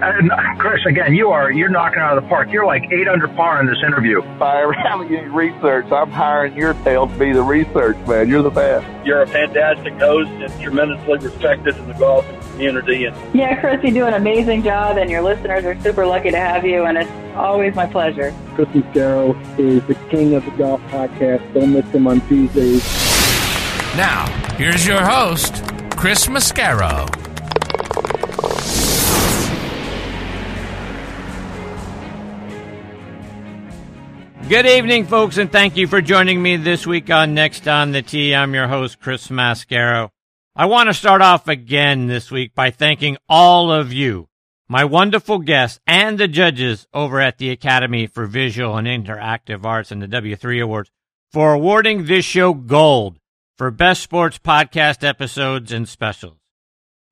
And Chris, again, you are you're knocking out of the park. You're like eight under par in this interview. If I ever have any research, I'm hiring your tail to be the research man. You're the best. You're a fantastic host and tremendously respected in the golf community. And yeah, Chris, you do an amazing job, and your listeners are super lucky to have you. And it's always my pleasure. Chris Mascaro is the king of the golf podcast. Don't miss him on Tuesdays. Now, here's your host, Chris Mascaro. Good evening, folks, and thank you for joining me this week on Next on the Tee. I'm your host, Chris Mascaro. I want to start off again this week by thanking all of you, my wonderful guests, and the judges over at the Academy for Visual and Interactive Arts and the W3 Awards for awarding this show gold for best sports podcast episodes and specials.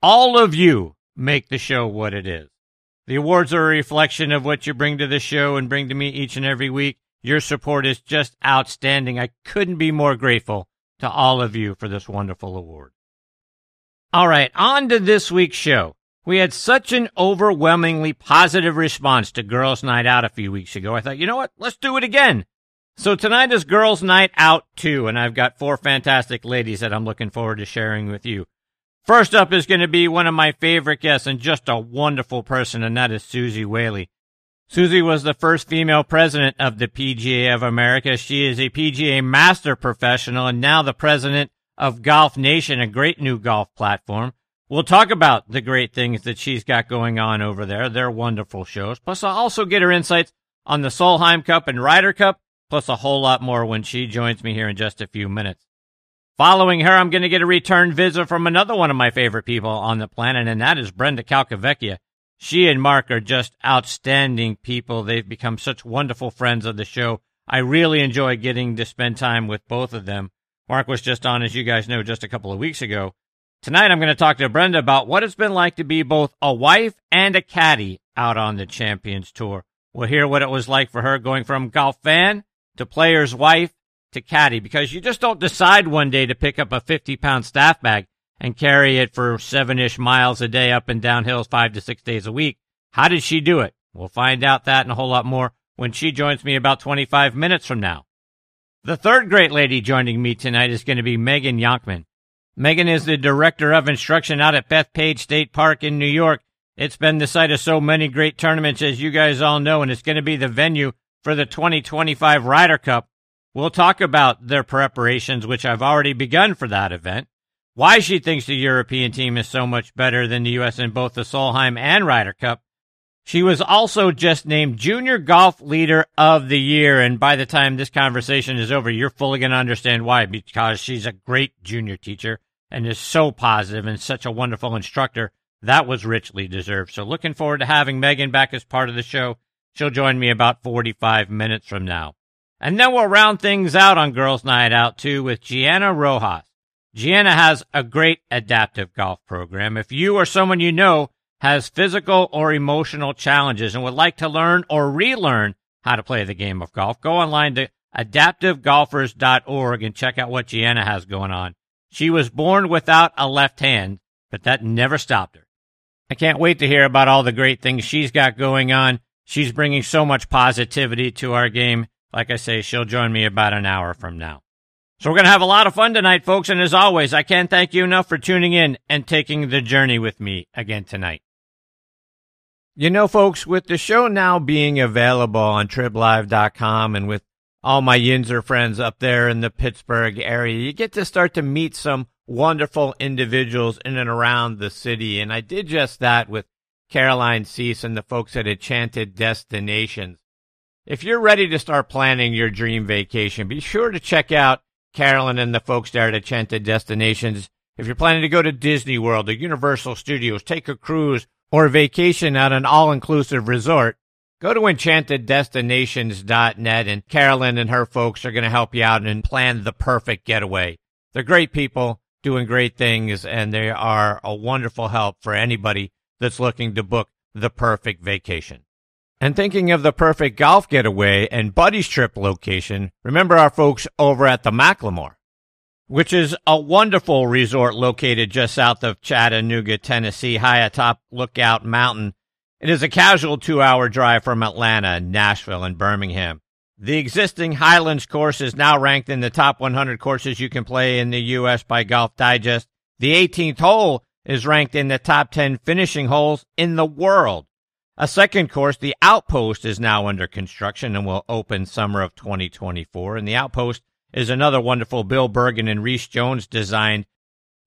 All of you make the show what it is. The awards are a reflection of what you bring to the show and bring to me each and every week. Your support is just outstanding. I couldn't be more grateful to all of you for this wonderful award. All right, on to this week's show. We had such an overwhelmingly positive response to Girls Night Out a few weeks ago. I thought, you know what? Let's do it again. So tonight is Girls Night Out 2, and I've got four fantastic ladies that I'm looking forward to sharing with you. First up is going to be one of my favorite guests and just a wonderful person, and that is Suzy Whaley. Suzy was the first female president of the PGA of America. She is a PGA master professional and now the president of Golf Nation, a great new golf platform. We'll talk about the great things that she's got going on over there. They're wonderful shows. Plus, I'll also get her insights on the Solheim Cup and Ryder Cup, plus a whole lot more when she joins me here in just a few minutes. Following her, I'm going to get a return visit from another one of my favorite people on the planet, and that is Brenda Calcavecchia. She and Mark are just outstanding people. They've become such wonderful friends of the show. I really enjoy getting to spend time with both of them. Mark was just on, as you guys know, just a couple of weeks ago. Tonight, I'm going to talk to Brenda about what it's been like to be both a wife and a caddy out on the Champions Tour. We'll hear what it was like for her going from golf fan to player's wife to caddy because you just don't decide one day to pick up a 50 pound staff bag and carry it for seven ish miles a day up and down hills five to six days a week. How did she do it? We'll find out that and a whole lot more when she joins me about 25 minutes from now. The third great lady joining me tonight is going to be Megan Younkman. Megan is the director of instruction out at Bethpage State Park in New York. It's been the site of so many great tournaments, as you guys all know, and it's going to be the venue for the 2025 Ryder Cup. We'll talk about their preparations, which I've already begun for that event why she thinks the European team is so much better than the U.S. in both the Solheim and Ryder Cup. She was also just named Junior Golf Leader of the Year, and by the time this conversation is over, you're fully going to understand why, because she's a great junior teacher and is so positive and such a wonderful instructor. That was richly deserved. So looking forward to having Megan back as part of the show. She'll join me about 45 minutes from now. And then we'll round things out on Girls Night Out too with Gianna Rojas. Gianna has a great adaptive golf program. If you or someone you know has physical or emotional challenges and would like to learn or relearn how to play the game of golf, go online to adaptivegolfers.org and check out what Gianna has going on. She was born without a left hand, but that never stopped her. I can't wait to hear about all the great things she's got going on. She's bringing so much positivity to our game. Like I say, she'll join me about an hour from now. So we're going to have a lot of fun tonight, folks. And as always, I can't thank you enough for tuning in and taking the journey with me again tonight. You know, folks, with the show now being available on triblive.com and with all my Yinzer friends up there in the Pittsburgh area, you get to start to meet some wonderful individuals in and around the city. And I did just that with Caroline Cease and the folks at Enchanted Destinations. If you're ready to start planning your dream vacation, be sure to check out Carolyn and the folks there at Enchanted Destinations. If you're planning to go to Disney World or Universal Studios, take a cruise, or a vacation at an all-inclusive resort, go to enchanteddestinations.net and Carolyn and her folks are going to help you out and plan the perfect getaway. They're great people doing great things and they are a wonderful help for anybody that's looking to book the perfect vacation. And thinking of the perfect golf getaway and buddies trip location, remember our folks over at the McLemore, which is a wonderful resort located just south of Chattanooga, Tennessee, high atop Lookout Mountain. It is a casual two hour drive from Atlanta, Nashville, and Birmingham. The existing Highlands course is now ranked in the top 100 courses you can play in the U.S. by Golf Digest. The 18th hole is ranked in the top 10 finishing holes in the world. A second course, the Outpost, is now under construction and will open summer of 2024. And the Outpost is another wonderful Bill Bergin and Rees Jones design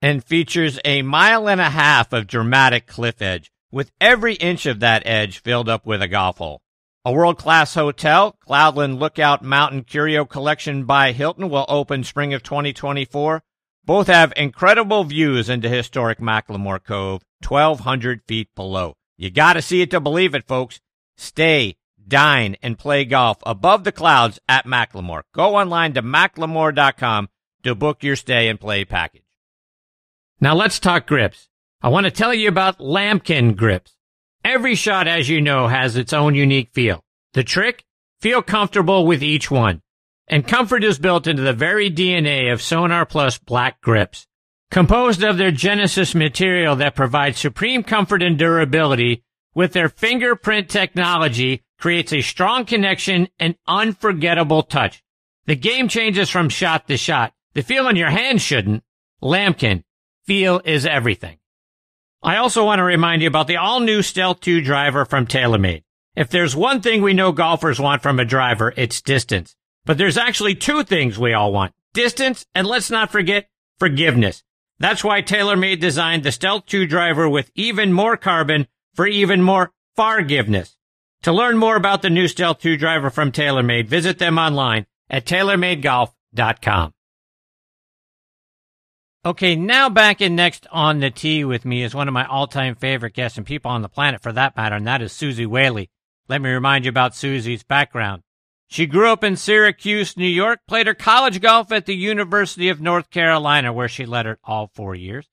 and features a mile and a half of dramatic cliff edge with every inch of that edge filled up with a golf hole. A world-class hotel, Cloudland Lookout Mountain Curio Collection by Hilton will open spring of 2024. Both have incredible views into historic McLemore Cove, 1200 feet below. You gotta see it to believe it, folks. Stay, dine, and play golf above the clouds at McLemore. Go online to mclemore.com to book your stay and play package. Now let's talk grips. I want to tell you about Lamkin grips. Every shot, as you know, has its own unique feel. The trick? Feel comfortable with each one. And comfort is built into the very DNA of Sonar Plus black grips. Composed of their Genesis material that provides supreme comfort and durability, with their fingerprint technology creates a strong connection and unforgettable touch. The game changes from shot to shot. The feel in your hand shouldn't. Lamkin, feel is everything. I also want to remind you about the all new Stealth 2 driver from TaylorMade. If there's one thing we know golfers want from a driver, it's distance. But there's actually two things we all want. Distance, and let's not forget forgiveness. That's why TaylorMade designed the Stealth 2 driver with even more carbon for even more forgiveness. To learn more about the new Stealth 2 driver from TaylorMade, visit them online at TaylorMadeGolf.com. Okay, now back in next on the tee with me is one of my all-time favorite guests and people on the planet for that matter, and that is Suzy Whaley. Let me remind you about Suzy's background. She grew up in Syracuse, New York, played her college golf at the University of North Carolina, where she it all four years.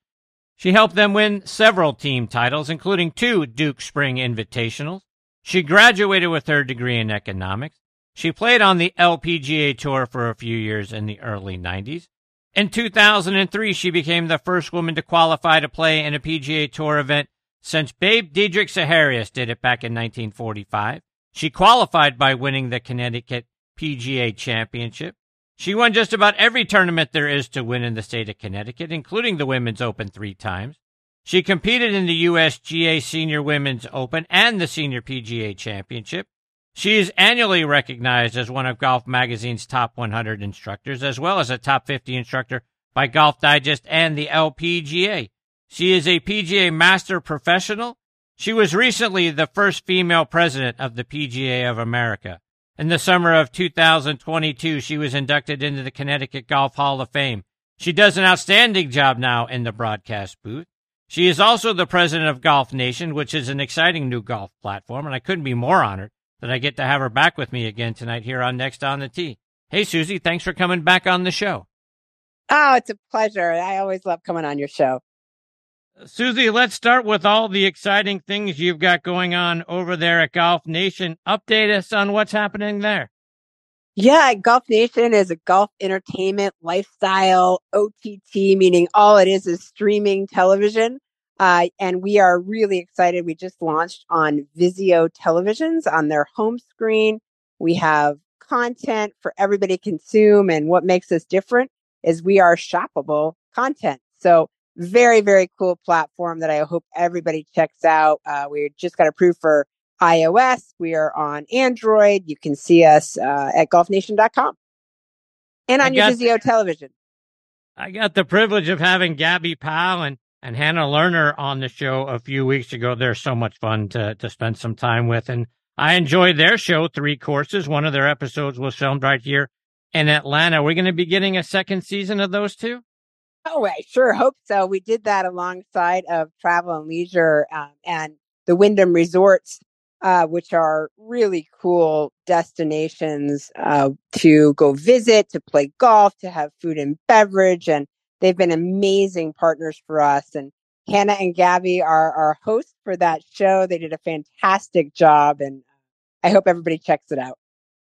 She helped them win several team titles, including two Duke Spring Invitationals. She graduated with her degree in economics. She played on the LPGA Tour for a few years in the early 90s. In 2003, she became the first woman to qualify to play in a PGA Tour event since Babe Didrik Zaharias did it back in 1945. She qualified by winning the Connecticut PGA Championship. She won just about every tournament there is to win in the state of Connecticut, including the Women's Open three times. She competed in the USGA Senior Women's Open and the Senior PGA Championship. She is annually recognized as one of Golf Magazine's top 100 instructors, as well as a top 50 instructor by Golf Digest and the LPGA. She is a PGA Master Professional she was recently the first female president of the PGA of America. In the summer of 2022, she was inducted into the Connecticut Golf Hall of Fame. She does an outstanding job now in the broadcast booth. She is also the president of Golf Nation, which is an exciting new golf platform, and I couldn't be more honored that I get to have her back with me again tonight here on Next on the Tee. Hey, Suzy, thanks for coming back on the show. Oh, it's a pleasure. I always love coming on your show. Suzy, let's start with all the exciting things you've got going on over there at Golf Nation. Update us on what's happening there. Yeah, Golf Nation is a golf entertainment lifestyle OTT, meaning all it is is streaming television. Uh, and we are really excited. We just launched on Vizio televisions on their home screen. We have content for everybody to consume. And what makes us different is we are shoppable content. So very, very cool platform that I hope everybody checks out. Uh, we just got approved for iOS. We are on Android. You can see us uh, at golfnation.com and on your Vizio television. I got the privilege of having Gabi Powel and, and Hannah Lerner on the show a few weeks ago. They're so much fun to, to spend some time with. And I enjoyed their show, Three Courses. One of their episodes was filmed right here in Atlanta. We're going to be getting a second season of those two? Oh, I sure hope so. We did that alongside of Travel and Leisure um, and the Wyndham Resorts uh, which are really cool destinations uh, to go visit, to play golf, to have food and beverage. And they've been amazing partners for us. And Hannah and Gabi are our hosts for that show. They did a fantastic job, and I hope everybody checks it out.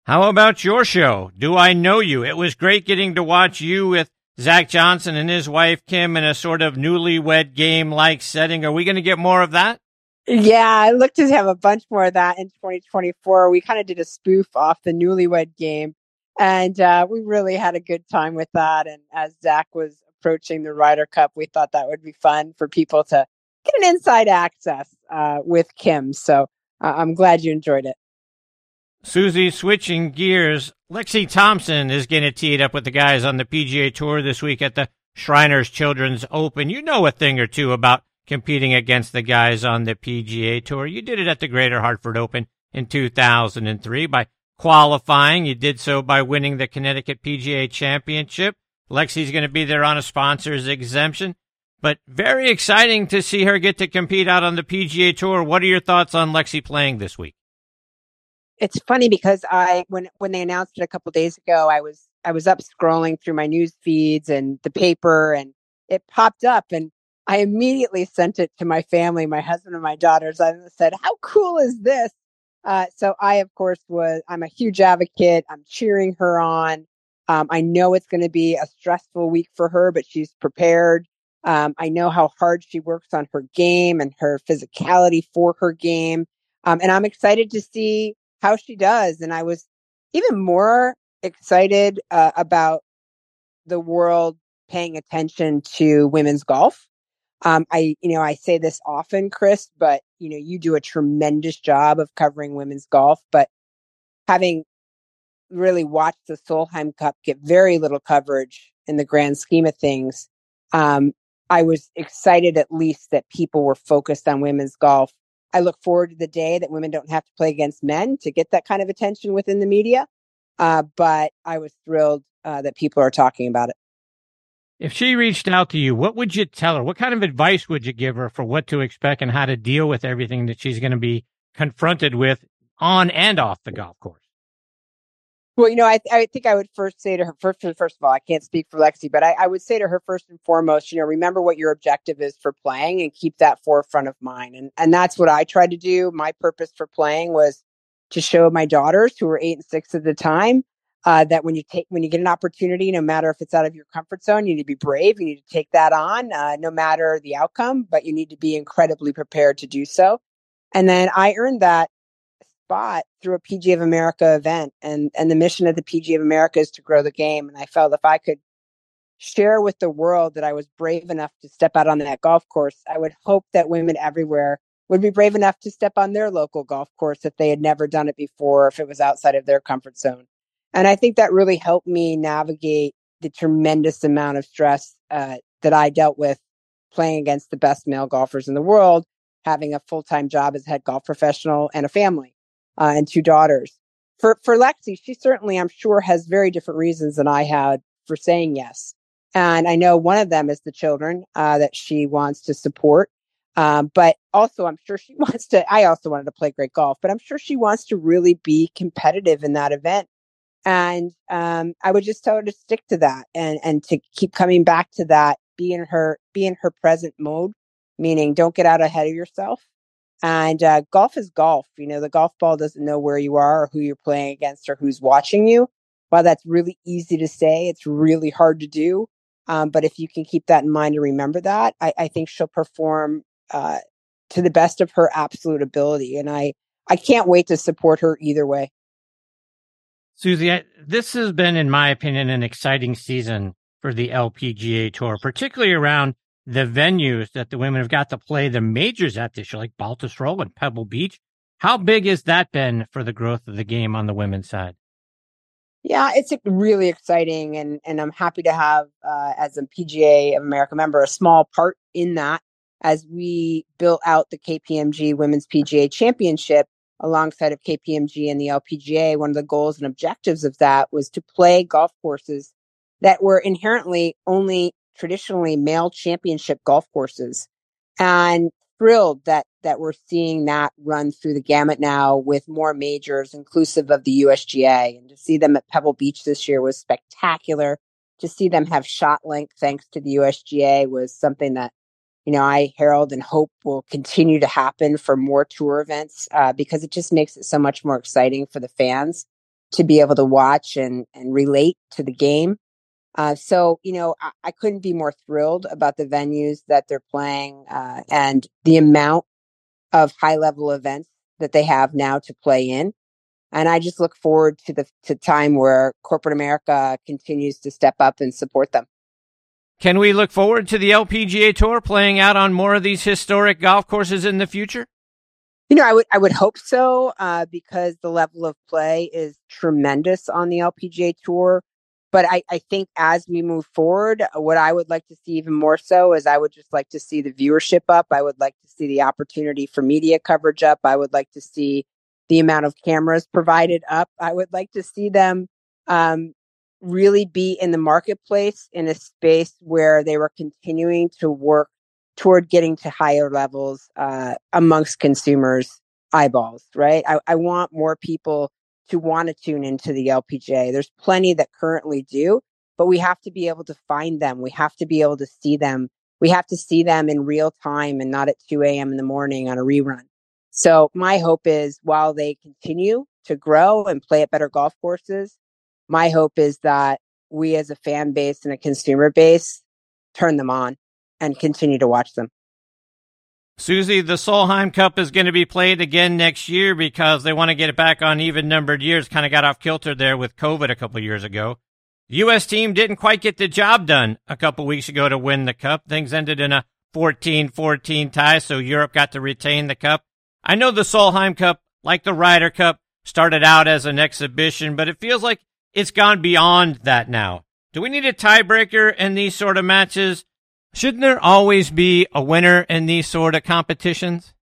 How about your show? Do I Know You? It was great getting to watch you with Zach Johnson and his wife Kim in a sort of newlywed game like setting. Are we going to get more of that? Yeah, I look to have a bunch more of that in 2024. We kind of did a spoof off the newlywed game, and uh, we really had a good time with that. And as Zach was approaching the Ryder Cup, we thought that would be fun for people to get an inside access uh, with Kim. So uh, I'm glad you enjoyed it. Suzy, switching gears, Lexi Thompson is getting teed up with the guys on the PGA Tour this week at the Shriners Children's Open. You know a thing or two about competing against the guys on the PGA Tour. You did it at the Greater Hartford Open in 2003 by qualifying. You did so by winning the Connecticut PGA Championship. Lexi's going to be there on a sponsor's exemption, but very exciting to see her get to compete out on the PGA Tour. What are your thoughts on Lexi playing this week? It's funny because I when when they announced it a couple days ago, I was I was up scrolling through my news feeds and the paper and it popped up and I immediately sent it to my family, my husband and my daughters. I said, "How cool is this?" Uh, so I, of course, was I'm a huge advocate. I'm cheering her on. Um, I know it's going to be a stressful week for her, but she's prepared. Um, I know how hard she works on her game and her physicality for her game. Um, and I'm excited to see how she does. And I was even more excited uh, about the world paying attention to women's golf. Um, I, you know, I say this often, Chris, but you know, you do a tremendous job of covering women's golf. But having really watched the Solheim Cup get very little coverage in the grand scheme of things, um, I was excited at least that people were focused on women's golf. I look forward to the day that women don't have to play against men to get that kind of attention within the media. Uh, but I was thrilled uh, that people are talking about it. If she reached out to you, what would you tell her? What kind of advice would you give her for what to expect and how to deal with everything that she's going to be confronted with on and off the golf course? Well, you know, I, I think I would first say to her, first, first of all, I can't speak for Lexi, but I, I would say to her first and foremost, you know, remember what your objective is for playing and keep that forefront of mind. And, and that's what I tried to do. My purpose for playing was to show my daughters who were eight and six at the time uh, that when you take when you get an opportunity, no matter if it's out of your comfort zone, you need to be brave. You need to take that on, uh, no matter the outcome. But you need to be incredibly prepared to do so. And then I earned that spot through a PGA of America event, and and the mission of the PGA of America is to grow the game. And I felt if I could share with the world that I was brave enough to step out on that golf course, I would hope that women everywhere would be brave enough to step on their local golf course if they had never done it before, if it was outside of their comfort zone. And I think that really helped me navigate the tremendous amount of stress uh, that I dealt with playing against the best male golfers in the world, having a full time job as head golf professional and a family uh, and two daughters. For, for Lexi, she certainly, I'm sure, has very different reasons than I had for saying yes. And I know one of them is the children uh, that she wants to support. Um, but also, I'm sure she wants to. I also wanted to play great golf, but I'm sure she wants to really be competitive in that event and um, I would just tell her to stick to that and and to keep coming back to that, be in her be in her present mode, meaning don't get out ahead of yourself. And uh, golf is golf. You know, the golf ball doesn't know where you are or who you're playing against or who's watching you. While that's really easy to say, it's really hard to do. Um, but if you can keep that in mind and remember that, I, I think she'll perform uh, to the best of her absolute ability. And I, I can't wait to support her either way. Suzy, I, this has been, in my opinion, an exciting season for the LPGA Tour, particularly around the venues that the women have got to play the majors at this year, like Baltusrol and Pebble Beach. How big has that been for the growth of the game on the women's side? Yeah, it's really exciting, and and I'm happy to have uh, as a PGA of America member a small part in that as we built out the KPMG Women's PGA Championship alongside of KPMG and the LPGA, one of the goals and objectives of that was to play golf courses that were inherently only traditionally male championship golf courses. And thrilled that that we're seeing that run through the gamut now with more majors, inclusive of the USGA. And to see them at Pebble Beach this year was spectacular. To see them have ShotLink thanks to the USGA was something that you know I herald and hope will continue to happen for more tour events uh, because it just makes it so much more exciting for the fans to be able to watch and and relate to the game. Uh, so, you know, I, I, couldn't be more thrilled about the venues that they're playing uh, and the amount of high level events that they have now to play in. And I just look forward to the to time where corporate America continues to step up and support them. Can we look forward to the LPGA Tour playing out on more of these historic golf courses in the future? You know, I would I would hope so uh, because the level of play is tremendous on the LPGA Tour. But I, I think as we move forward, what I would like to see even more so is I would just like to see the viewership up. I would like to see the opportunity for media coverage up. I would like to see the amount of cameras provided up. I would like to see them um, really be in the marketplace in a space where they were continuing to work toward getting to higher levels uh, amongst consumers' eyeballs, right? I, I want more people to want to tune into the LPGA. There's plenty that currently do, but we have to be able to find them. We have to be able to see them. We have to see them in real time and not at 2 a.m. in the morning on a rerun. So my hope is while they continue to grow and play at better golf courses, my hope is that we as a fan base and a consumer base turn them on and continue to watch them. Suzy, the Solheim Cup is going to be played again next year because they want to get it back on even numbered years. Kind of got off kilter there with COVID a couple years ago. The U.S. team didn't quite get the job done a couple weeks ago to win the cup. Things ended in a 14-14 tie, so Europe got to retain the cup. I know the Solheim Cup, like the Ryder Cup, started out as an exhibition, but it feels like it's gone beyond that now. Do we need a tiebreaker in these sort of matches? Shouldn't there always be a winner in these sort of competitions?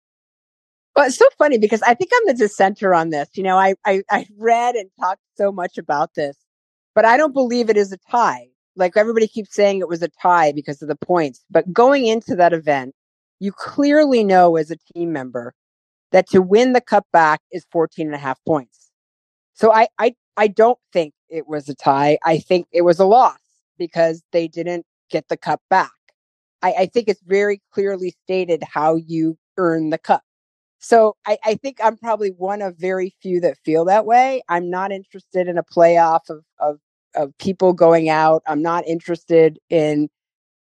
Well, it's so funny because I think I'm the dissenter on this. You know, I, I, I read and talked so much about this, but I don't believe it is a tie. Like everybody keeps saying it was a tie because of the points. But going into that event, you clearly know as a team member that to win the cup back is 14 and a half points. So I, I, I don't think it was a tie. I think it was a loss because they didn't get the cup back. I, I think it's very clearly stated how you earn the cup. So I, I, think I'm probably one of very few that feel that way. I'm not interested in a playoff of, of, of people going out. I'm not interested in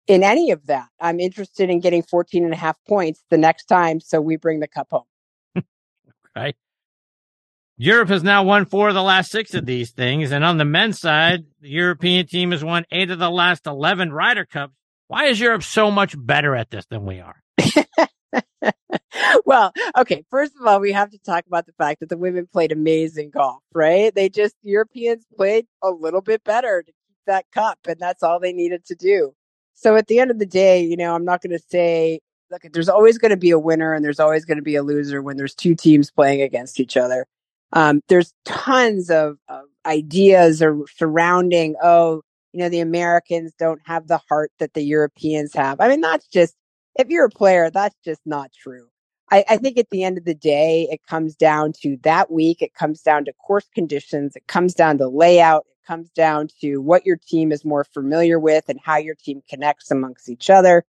in any of that. I'm interested in getting 14 and a half points the next time so we bring the cup home. right. Europe has now won four of the last six of these things. And on the men's side, the European team has won eight of the last 11 Ryder Cups. Why is Europe so much better at this than we are? well, okay. First of all, we have to talk about the fact that the women played amazing golf, right? They just, Europeans played a little bit better to keep that cup, and that's all they needed to do. So at the end of the day, you know, I'm not going to say, look, there's always going to be a winner and there's always going to be a loser when there's two teams playing against each other. Um, there's tons of, of ideas or surrounding, oh, you know, the Americans don't have the heart that the Europeans have. I mean, that's just, if you're a player, that's just not true. I, I, think at the end of the day, it comes down to that week. It comes down to course conditions. It comes down to layout. It comes down to what your team is more familiar with and how your team connects amongst each other.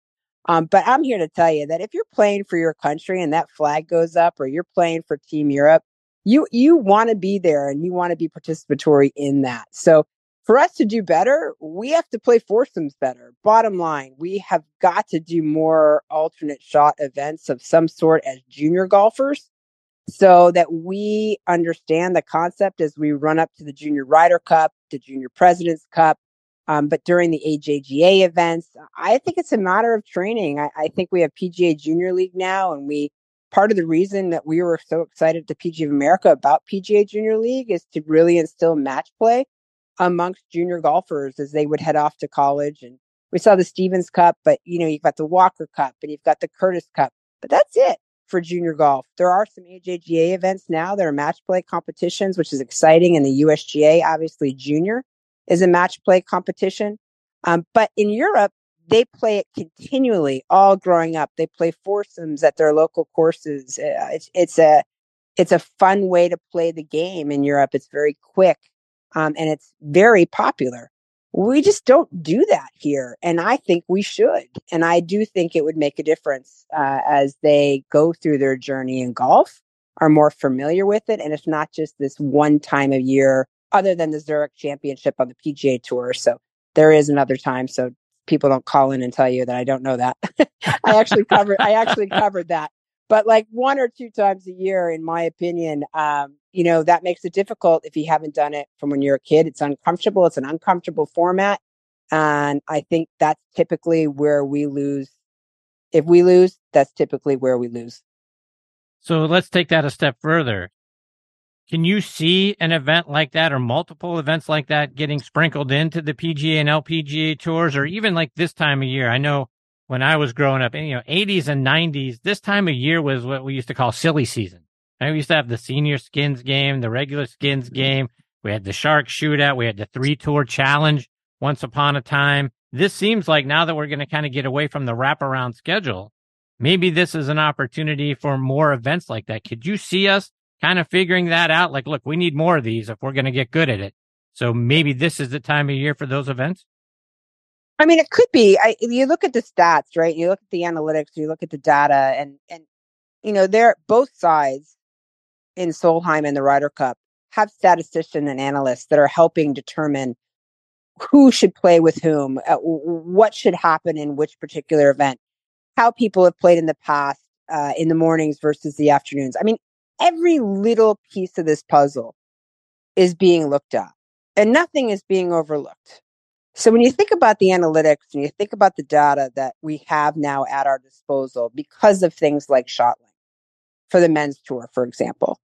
Um, but I'm here to tell you that if you're playing for your country and that flag goes up or you're playing for Team Europe, you, you want to be there and you want to be participatory in that. So for us to do better, we have to play foursomes better. Bottom line, we have got to do more alternate shot events of some sort as junior golfers so that we understand the concept as we run up to the Junior Ryder Cup, the Junior President's Cup. Um, but during the AJGA events, I think it's a matter of training. I, I think we have PGA Junior League now, and we part of the reason that we were so excited to PGA of America about PGA Junior League is to really instill match play amongst junior golfers as they would head off to college. And we saw the Stevens Cup, but you know, you've got the Walker Cup and you've got the Curtis Cup, but that's it for junior golf. There are some AJGA events now that are match play competitions, which is exciting. And the USGA, obviously, junior is a match play competition. Um, but in Europe, they play it continually all growing up. They play foursomes at their local courses. Uh, it's it's a it's a fun way to play the game in Europe. It's very quick um, and it's very popular. We just don't do that here, and I think we should. And I do think it would make a difference uh, as they go through their journey in golf, are more familiar with it, and it's not just this one time a year. Other than the Zurich Championship on the PGA Tour, so there is another time. So people don't call in and tell you that I don't know that. I actually covered I actually covered that. But like one or two times a year, in my opinion, um, you know, that makes it difficult if you haven't done it from when you're a kid. It's uncomfortable. It's an uncomfortable format. And I think that's typically where we lose. If we lose, that's typically where we lose. So let's take that a step further. Can you see an event like that or multiple events like that getting sprinkled into the PGA and LPGA tours or even like this time of year? I know when I was growing up, you know, 80s and 90s, this time of year was what we used to call silly season. We used to have the senior skins game, the regular skins mm-hmm. game. We had the shark shootout. We had the three tour challenge once upon a time. This seems like now that we're going to kind of get away from the wraparound schedule, maybe this is an opportunity for more events like that. Could you see us kind of figuring that out. Like, look, we need more of these if we're going to get good at it. So maybe this is the time of year for those events. I mean, it could be. I, you look at the stats, right? You look at the analytics, you look at the data, and and you know, they're both sides in Solheim and the Ryder Cup have statisticians and analysts that are helping determine who should play with whom, uh, what should happen in which particular event, how people have played in the past uh, in the mornings versus the afternoons. I mean, every little piece of this puzzle is being looked at and nothing is being overlooked. So when you think about the analytics and you think about the data that we have now at our disposal because of things like ShotLink for the men's tour, for example.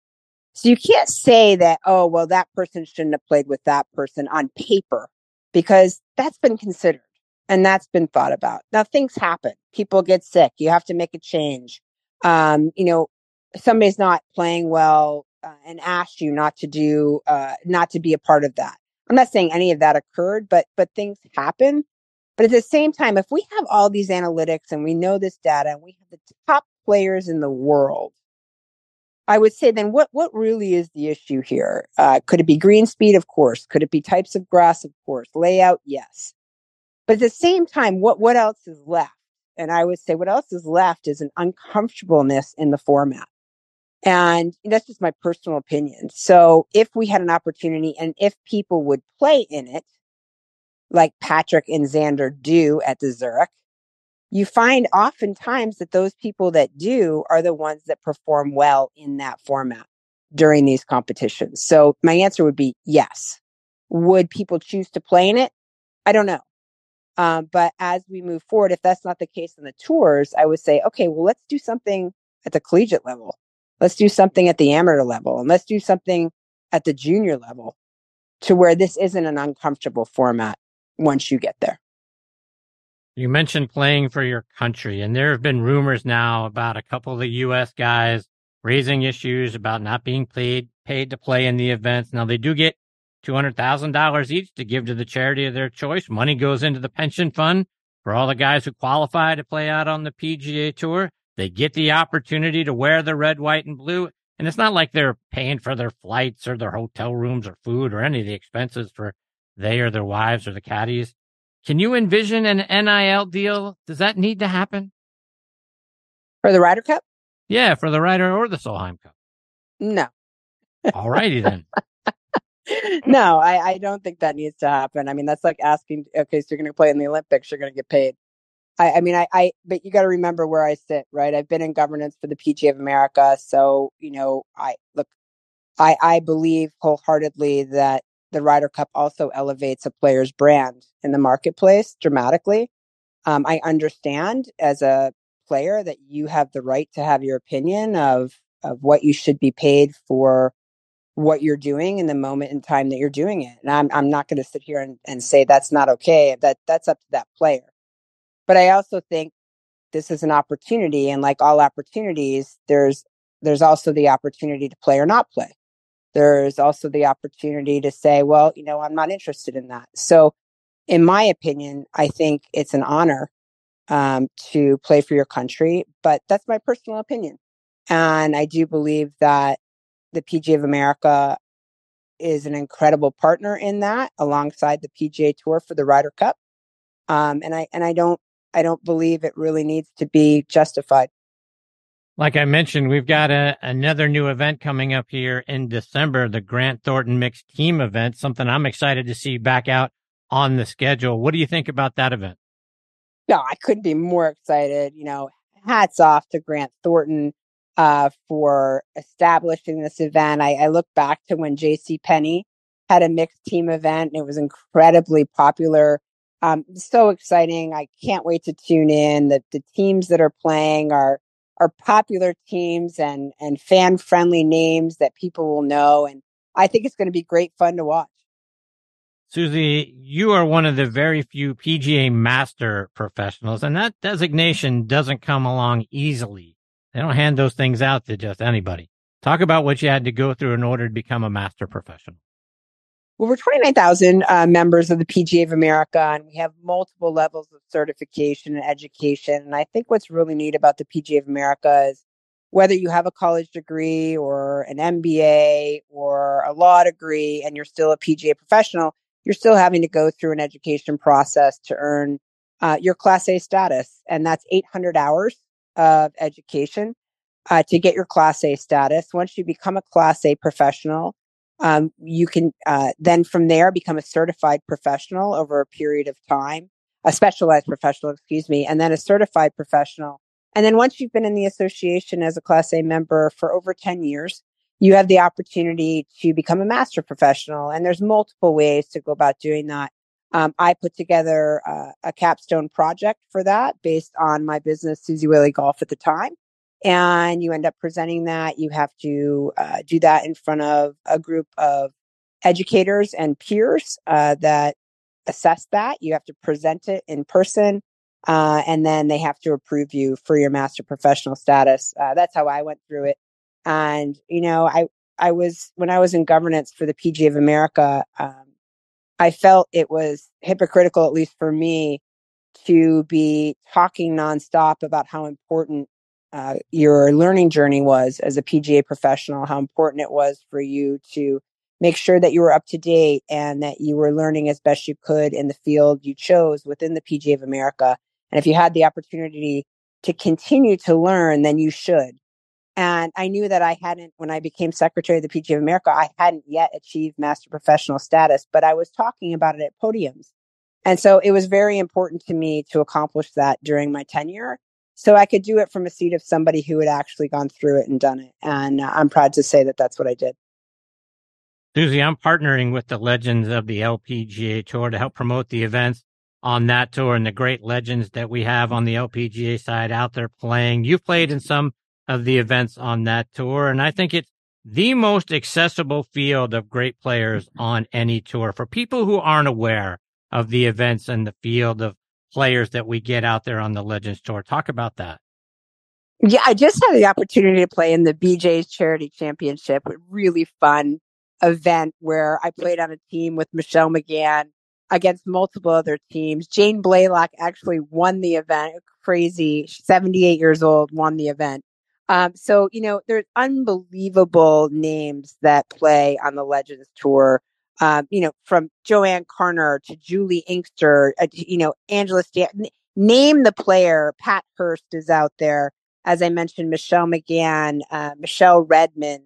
So you can't say that, oh, well, that person shouldn't have played with that person on paper because that's been considered and that's been thought about. Now things happen. People get sick. You have to make a change. Um, you know, somebody's not playing well uh, and asked you not to do uh, not to be a part of that i'm not saying any of that occurred but but things happen but at the same time if we have all these analytics and we know this data and we have the top players in the world i would say then what what really is the issue here? Uh, could it be green speed? Of course. Could it be types of grass? Of course. Layout? Yes. But at the same time what what else is left? And i would say what else is left is an uncomfortableness in the format. And that's just my personal opinion. So if we had an opportunity and if people would play in it, like Patrick and Xander do at the Zurich, you find oftentimes that those people that do are the ones that perform well in that format during these competitions. So my answer would be yes. Would people choose to play in it? I don't know. Um, but as we move forward, if that's not the case in the tours, I would say, okay, well, let's do something at the collegiate level. Let's do something at the amateur level and let's do something at the junior level to where this isn't an uncomfortable format once you get there. You mentioned playing for your country, and there have been rumors now about a couple of the U.S. guys raising issues about not being paid paid to play in the events. Now they do get two hundred thousand dollars each to give to the charity of their choice. Money goes into the pension fund for all the guys who qualify to play out on the PGA Tour. They get the opportunity to wear the red, white, and blue. And it's not like they're paying for their flights or their hotel rooms or food or any of the expenses for they or their wives or the caddies. Can you envision an NIL deal? Does that need to happen? For the Ryder Cup? Yeah, for the Ryder or the Solheim Cup. No. All righty then. no, I, I don't think that needs to happen. I mean, that's like asking, okay, so you're going to play in the Olympics, you're going to get paid. I, I mean, I, I, but you got to remember where I sit, right? I've been in governance for the PGA of America. So, you know, I look, I, I believe wholeheartedly that the Ryder Cup also elevates a player's brand in the marketplace dramatically. Um, I understand as a player that you have the right to have your opinion of, of what you should be paid for what you're doing in the moment in time that you're doing it. And I'm, I'm not going to sit here and, and say that's not okay. That that's up to that player. But I also think this is an opportunity and like all opportunities, there's there's also the opportunity to play or not play. There's also the opportunity to say, well, you know, I'm not interested in that. So in my opinion, I think it's an honor um, to play for your country, but that's my personal opinion. And I do believe that the PGA of America is an incredible partner in that, alongside the PGA Tour for the Ryder Cup. Um, and I and I don't I don't believe it really needs to be justified. Like I mentioned, we've got a, another new event coming up here in December, the Grant Thornton Mixed Team event, something I'm excited to see back out on the schedule. What do you think about that event? No, I couldn't be more excited. You know, hats off to Grant Thornton uh, for establishing this event. I, I look back to when J.C. Penney had a mixed team event, and it was incredibly popular. Um, so exciting! I can't wait to tune in. The the teams that are playing are are popular teams and and fan friendly names that people will know, and I think it's going to be great fun to watch. Suzy, you are one of the very few PGA master professionals, and that designation doesn't come along easily. They don't hand those things out to just anybody. Talk about what you had to go through in order to become a master professional. Well, we're 29,000 uh, members of the PGA of America, and we have multiple levels of certification and education. And I think what's really neat about the PGA of America is whether you have a college degree or an MBA or a law degree and you're still a PGA professional, you're still having to go through an education process to earn uh, your Class A status. And that's 800 hours of education uh, to get your Class A status. Once you become a Class A professional, um, you can uh, then from there become a certified professional over a period of time, a specialized professional, excuse me, and then a certified professional. And then once you've been in the association as a Class A member for over 10 years, you have the opportunity to become a master professional. And there's multiple ways to go about doing that. Um, I put together uh, a capstone project for that based on my business, Suzy Whaley Golf at the time. And you end up presenting that. You have to uh, do that in front of a group of educators and peers uh, that assess that. You have to present it in person. Uh, and then they have to approve you for your master professional status. Uh, that's how I went through it. And, you know, I, I was, when I was in governance for the PG of America, um, I felt it was hypocritical, at least for me, to be talking nonstop about how important uh, your learning journey was as a PGA professional, how important it was for you to make sure that you were up to date and that you were learning as best you could in the field you chose within the PGA of America. And if you had the opportunity to continue to learn, then you should. And I knew that I hadn't, when I became secretary of the PGA of America, I hadn't yet achieved master professional status, but I was talking about it at podiums. And so it was very important to me to accomplish that during my tenure. So I could do it from a seat of somebody who had actually gone through it and done it. And uh, I'm proud to say that that's what I did. Suzy, I'm partnering with the legends of the LPGA Tour to help promote the events on that tour and the great legends that we have on the LPGA side out there playing. You've played in some of the events on that tour. And I think it's the most accessible field of great players on any tour for people who aren't aware of the events and the field of players that we get out there on the Legends Tour. Talk about that. Yeah, I just had the opportunity to play in the BJ's Charity Championship, a really fun event where I played on a team with Michelle McGann against multiple other teams. Jane Blalock actually won the event. Crazy. 78 years old, won the event. Um, so, you know, there's unbelievable names that play on the Legends Tour. Um, you know, from JoAnne Carner to Juli Inkster, uh, you know, Angela Stanford. Name the player. Pat Hurst is out there. As I mentioned, Michelle McGann, uh, Michele Redman.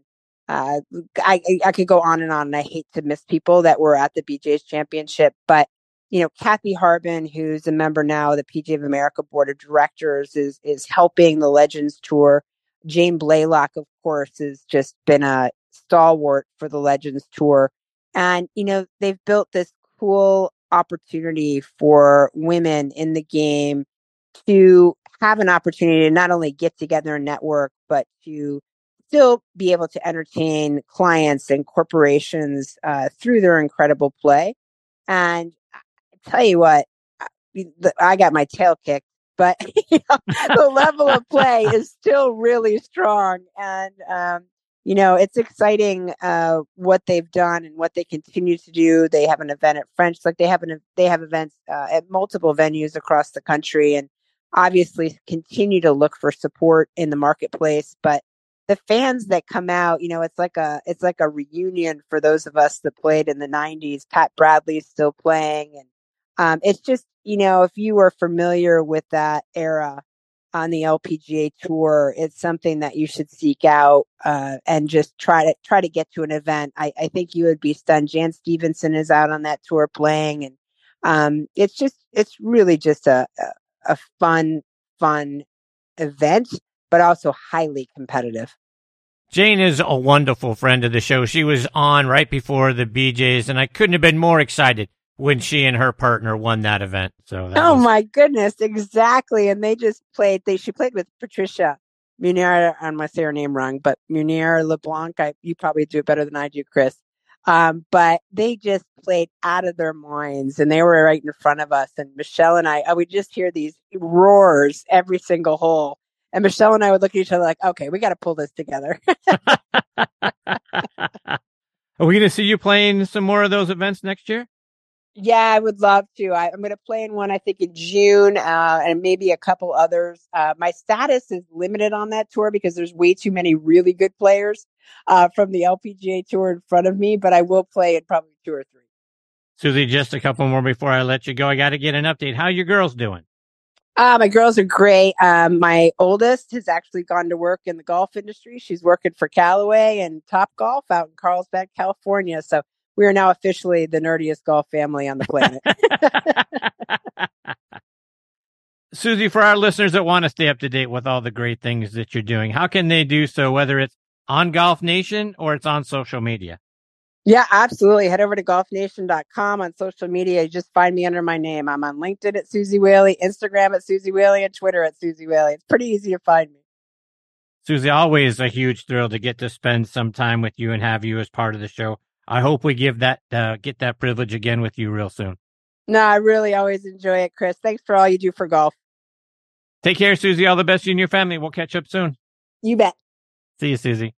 Uh, I, I could go on and on, and I hate to miss people that were at the BJ's Championship, but you know, Kathy Harbin, who's a member now of the PGA of America Board of Directors, is is helping the Legends Tour Jane Blalock, of course, has just been a stalwart for the Legends Tour. And, you know, they've built this cool opportunity for women in the game to have an opportunity to not only get together and network, but to still be able to entertain clients and corporations uh, through their incredible play. And I tell you what, I got my tail kicked but you know, the level of play is still really strong. And, um, you know, it's exciting uh, what they've done and what they continue to do. They have an event at French, like they have an they have events uh, at multiple venues across the country, and obviously continue to look for support in the marketplace. But the fans that come out, you know, it's like a it's like a reunion for those of us that played in the '90s. Pat Bradley's still playing, and um, it's just you know, if you are familiar with that era on the LPGA tour, it's something that you should seek out uh, and just try to try to get to an event. I, I, think you would be stunned. Jan Stephenson is out on that tour playing, and um, it's just it's really just a, a a fun fun event, but also highly competitive. Jane is a wonderful friend of the show. She was on right before the BJs, and I couldn't have been more excited when she and her partner won that event. So oh was... my goodness, exactly. And they just played. They she played with Patricia Meunier. I'm gonna say her name wrong, but Munier LeBlanc. I, you probably do it better than I do, Chris. Um, but they just played out of their minds, and they were right in front of us. And Michele and I, I would just hear these roars every single hole. And Michele and I would look at each other like, "Okay, we got to pull this together." Are we going to see you playing some more of those events next year? Yeah, I would love to. I, am going to play in one, I think, in June, uh, and maybe a couple others. Uh, my status is limited on that tour because there's way too many really good players uh, from the LPGA tour in front of me, but I will play in probably two or three. Suzy, just a couple more before I let you go. I got to get an update. How your girls doing? Uh, my girls are great. Um, my oldest has actually gone to work in the golf industry. She's working for Callaway and Top Golf out in Carlsbad, California. So we are now officially the nerdiest golf family on the planet. Suzy, for our listeners that want to stay up to date with all the great things that you're doing, how can they do so, whether it's on Golf Nation or it's on social media? Yeah, absolutely. Head over to golfnation.com on social media. You just find me under my name. I'm on LinkedIn at Suzy Whaley, Instagram at Suzy Whaley, and Twitter at Suzy Whaley. It's pretty easy to find me. Suzy, always a huge thrill to get to spend some time with you and have you as part of the show. I hope we give that uh, get that privilege again with you real soon. No, I really always enjoy it, Chris. Thanks for all you do for golf. Take care, Suzy. All the best you and your family. We'll catch up soon. You bet. See you, Suzy.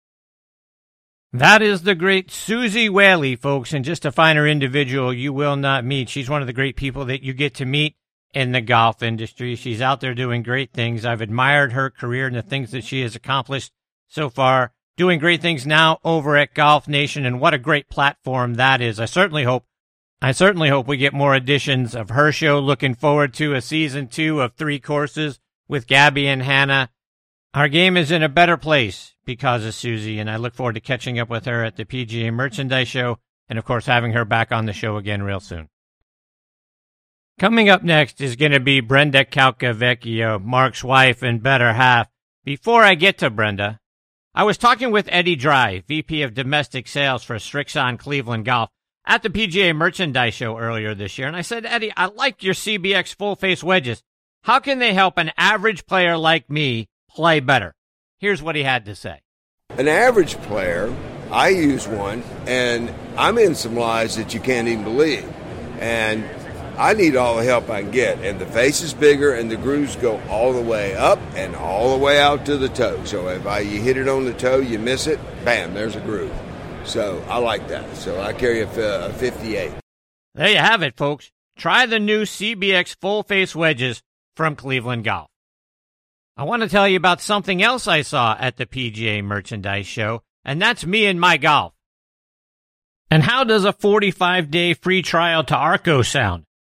That is the great Suzy Whaley, folks, and just a finer individual you will not meet. She's one of the great people that you get to meet in the golf industry. She's out there doing great things. I've admired her career and the things that she has accomplished so far doing great things now over at Golf Nation, and what a great platform that is. I certainly hope, I certainly hope we get more editions of her show. Looking forward to a season two of three courses with Gabi and Hannah. Our game is in a better place because of Suzy, and I look forward to catching up with her at the PGA Merchandise Show, and of course having her back on the show again real soon. Coming up next is going to be Brenda Calcavecchia, Mark's wife and better half. Before I get to Brenda, I was talking with Eddie Dry, VP of Domestic Sales for Srixon Cleveland Golf, at the PGA Merchandise Show earlier this year, and I said, Eddie, I like your CBX full face wedges. How can they help an average player like me play better? Here's what he had to say. An average player, I use one, and I'm in some lies that you can't even believe. And I need all the help I can get. And the face is bigger, and the grooves go all the way up and all the way out to the toe. So if I, you hit it on the toe, you miss it, bam, there's a groove. So I like that. So I carry a, a 58. There you have it, folks. Try the new CBX full face wedges from Cleveland Golf. I want to tell you about something else I saw at the PGA Merchandise Show, and that's me and my golf. And how does a 45 day free trial to Arccos sound?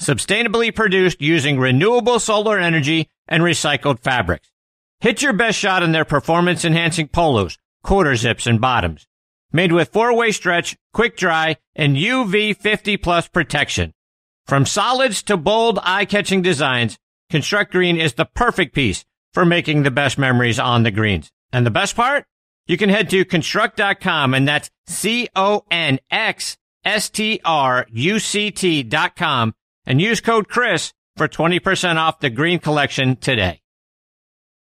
sustainably produced using renewable solar energy and recycled fabrics. Hit your best shot in their performance enhancing polos, quarter zips, and bottoms. Made with four way stretch, quick dry, and UV 50 plus protection. From solids to bold, eye catching designs, Construct Green is the perfect piece for making the best memories on the greens. And the best part? you can head to construct.com and that's C-O-N-X-S-T-R-U-C-T dot com and use code Chris for 20% off the green collection today.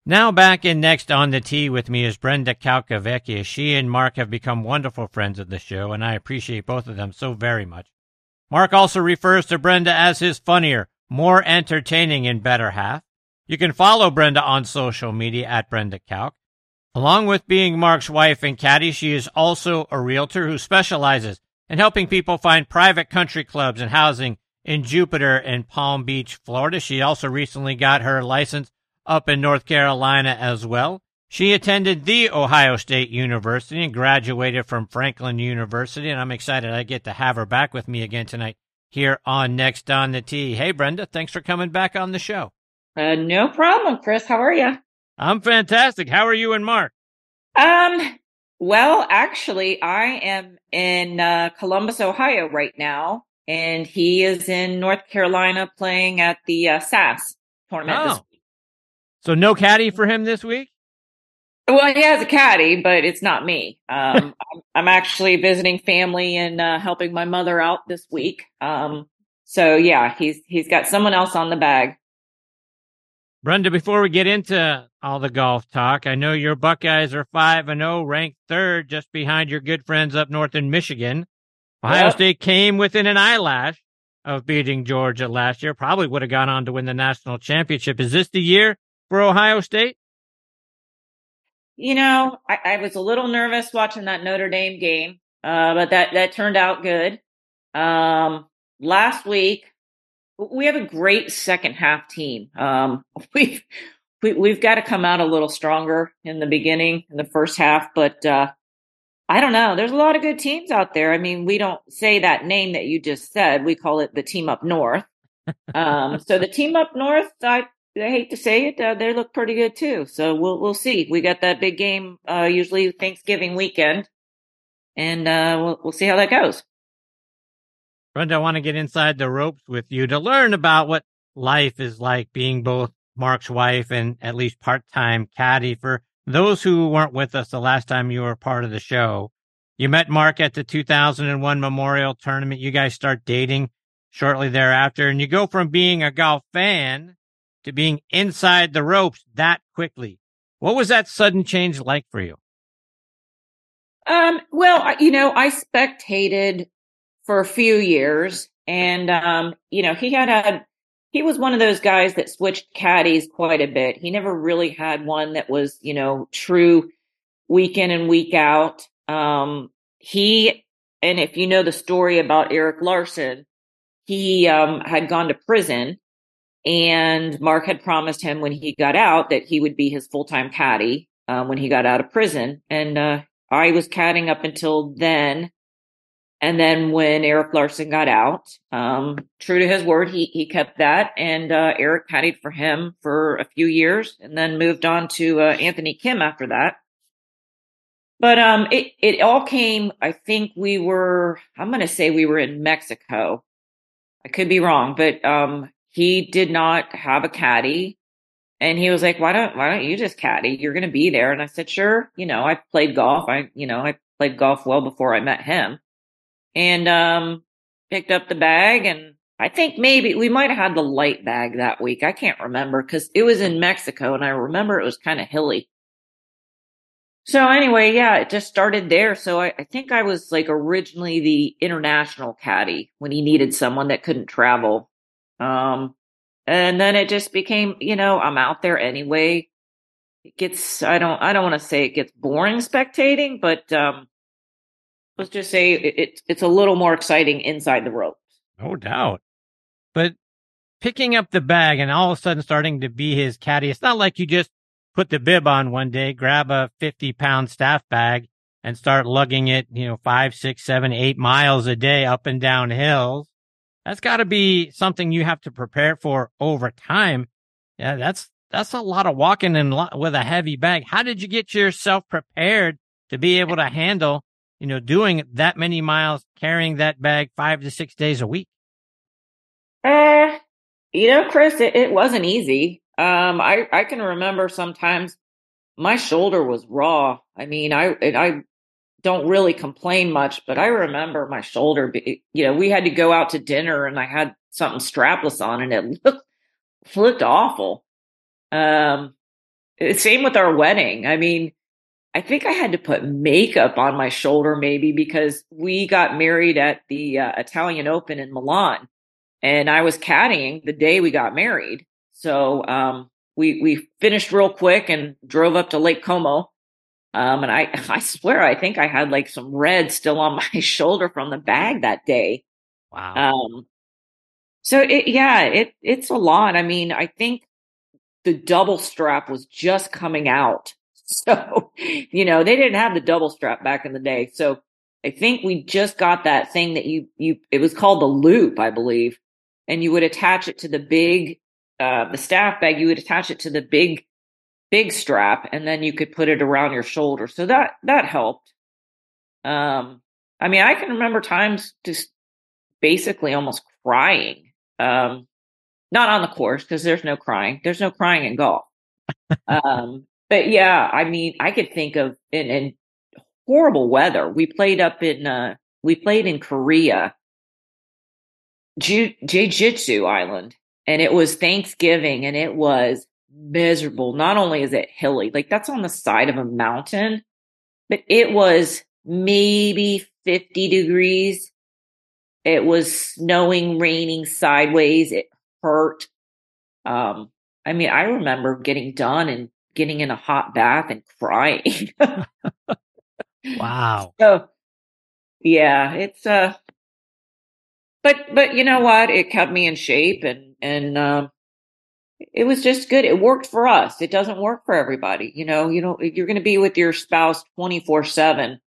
Now back in next on the tee with me is Brenda Calcavecchia. She and Mark have become wonderful friends of the show, and I appreciate both of them so very much. Mark also refers to Brenda as his funnier, more entertaining and better half. You can follow Brenda on social media at Brenda Calc. Along with being Mark's wife and caddy, she is also a realtor who specializes in helping people find private country clubs and housing in Jupiter and Palm Beach, Florida. She also recently got her license up in North Carolina as well. She attended the Ohio State University and graduated from Franklin University, and I'm excited I get to have her back with me again tonight here on Next on the Tee. Hey, Brenda, thanks for coming back on the show. Uh, no problem, Chris. How are you? I'm fantastic. How are you and Mark? Um, well, actually, I am in uh, Columbus, Ohio right now, and he is in North Carolina playing at the uh, SAS tournament. Oh. So no caddy for him this week? Well, he has a caddy, but it's not me. Um, I'm, I'm, actually visiting family and uh, helping my mother out this week. Um, so yeah, he's he's got someone else on the bag. Brenda, before we get into all the golf talk, I know your Buckeyes are five and zero, ranked third, just behind your good friends up north in Michigan. Ohio yep. State came within an eyelash of beating Georgia last year. Probably would have gone on to win the national championship. Is this the year for Ohio State? You know, I, I was a little nervous watching that Notre Dame game, uh, but that that turned out good. Um, last week, we have a great second half team. Um, we've we, we've got to come out a little stronger in the beginning, in the first half, but uh, I don't know. There's a lot of good teams out there. I mean, we don't say that name that you just said. We call it the team up north. um, so the team up north, I I hate to say it, uh, they look pretty good too. So we'll we'll see. We got that big game uh, usually Thanksgiving weekend, and uh, we'll we'll see how that goes. Brenda, I want to get inside the ropes with you to learn about what life is like being both Mark's wife and at least part time caddy. For those who weren't with us the last time you were part of the show, you met Mark at the 2001 Memorial Tournament. You guys start dating shortly thereafter, and you go from being a golf fan to being inside the ropes that quickly. What was that sudden change like for you? Um, well, you know, I spectated for a few years and, um, you know, he had a, he was one of those guys that switched caddies quite a bit. He never really had one that was, you know, true week in and week out. Um, he, and if you know the story about Eric Larson, he, um, had gone to prison and Mark had promised him when he got out that he would be his full time caddy um, when he got out of prison. And uh, I was caddying up until then. And then when Eric Larson got out, um, true to his word, he he kept that, and uh, Eric caddied for him for a few years, and then moved on to uh, Anthony Kim after that. But um, it it all came. I think we were. I'm going to say we were in Mexico. I could be wrong, but um, he did not have a caddy. And he was like, why don't, why don't you just caddy? You're going to be there. And I said, sure. You know, I played golf. I, you know, I played golf well before I met him and, um, picked up the bag. And I think maybe we might have had the light bag that week. I can't remember because it was in Mexico and I remember it was kind of hilly. So anyway, yeah, it just started there. So I, I, think I was like originally the international caddy when he needed someone that couldn't travel. Um, and then it just became, you know, I'm out there anyway. It gets, I don't, I don't want to say it gets boring spectating, but, um, let's just say it, it, it's a little more exciting inside the ropes. No doubt. But picking up the bag and all of a sudden starting to be his caddy, it's not like you just put the bib on one day, grab a 50 pound staff bag and start lugging it, you know, five, six, seven, eight miles a day up and down hills that's got to be something you have to prepare for over time. Yeah, that's that's a lot of walking and with a heavy bag. How did you get yourself prepared to be able to handle, you know, doing that many miles, carrying that bag five to six days a week? Uh, you know, Chris, it, it wasn't easy. Um, I I can remember sometimes my shoulder was raw. I mean, I I don't really complain much, but I remember my shoulder. Be, you know, we had to go out to dinner, and I had something strapless on, and it looked looked awful. Um, same with our wedding. I mean, I think I had to put makeup on my shoulder maybe because we got married at the uh, Italian Open in Milan, and I was caddying the day we got married. So um, we we finished real quick and drove up to Lake Como. Um, and I I swear I think I had like some red still on my shoulder from the bag that day. Wow. Um, so it yeah it it's a lot. I mean I think the double strap was just coming out. So, you know, they didn't have the double strap back in the day. So I think we just got that thing that you, you, it was called the loop, I believe. And you would attach it to the big, uh, the staff bag, you would attach it to the big, big strap and then you could put it around your shoulder. So that, that helped. Um, I mean, I can remember times just basically almost crying. Um, not on the course because there's no crying. There's no crying in golf. um, but yeah, I mean, I could think of in, in horrible weather. We played up in uh, we played in Korea, Ju- Jeju Island, and it was Thanksgiving, and it was miserable. Not only is it hilly, like that's on the side of a mountain, but it was maybe 50 degrees. It was snowing, raining sideways. It hurt. Um, I mean, I remember getting done and getting in a hot bath and crying. wow. So, yeah, it's uh but but you know what? It kept me in shape and and um it was just good. It worked for us. It doesn't work for everybody. You know, you know, you're going to be with your spouse 24 seven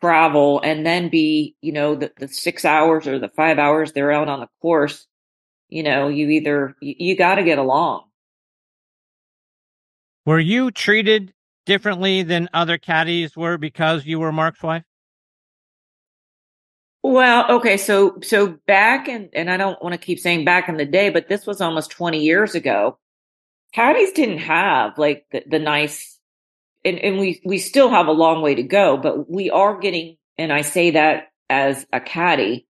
travel and then be, you know, the, the six hours or the five hours they're out on the course you know, you either, you, you got to get along. Were you treated differently than other caddies were because you were Mark's wife? Well, okay, so so back in and I don't want to keep saying back in the day, but this was almost 20 years ago. Caddies didn't have like the, the nice and, and we we still have a long way to go, but we are getting and I say that as a caddy,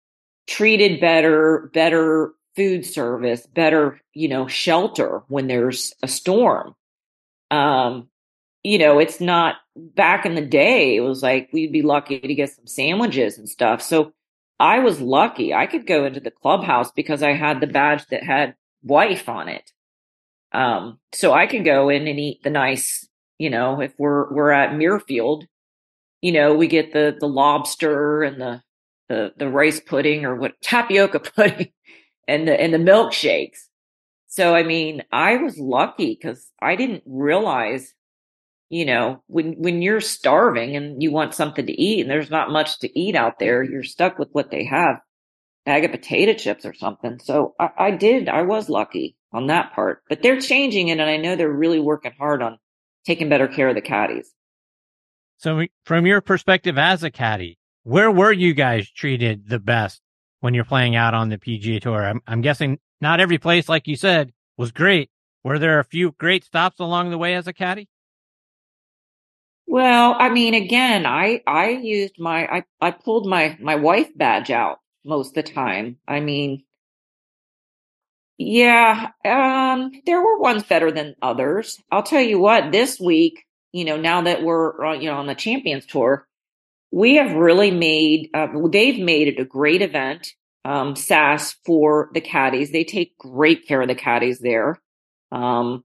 treated better, better food service, better, you know, shelter when there's a storm. Um, you know, it's not back in the day, it was like we'd be lucky to get some sandwiches and stuff. So I was lucky. I could go into the clubhouse because I had the badge that had wife on it. Um, so I could go in and eat the nice, you know, if we're we're at Muirfield, you know, we get the the lobster and the the the rice pudding or what tapioca pudding and the and the milkshakes. So I mean, I was lucky because I didn't realize, you know, when when you're starving and you want something to eat and there's not much to eat out there, you're stuck with what they have, bag of potato chips or something. So I, I did, I was lucky on that part. But they're changing it, and I know they're really working hard on taking better care of the caddies. So, from your perspective as a caddy, where were you guys treated the best when you're playing out on the PGA Tour. I'm, I'm guessing not every place, like you said, was great. Were there a few great stops along the way as a caddy? Well, I mean, again, I I used my I I pulled my my wife badge out most of the time. I mean, yeah, um, there were ones better than others. I'll tell you what. This week, you know, now that we're uh, you know on the Champions Tour, we have really made, uh, they've made it a great event, um, SAS for the caddies. They take great care of the caddies there. Um,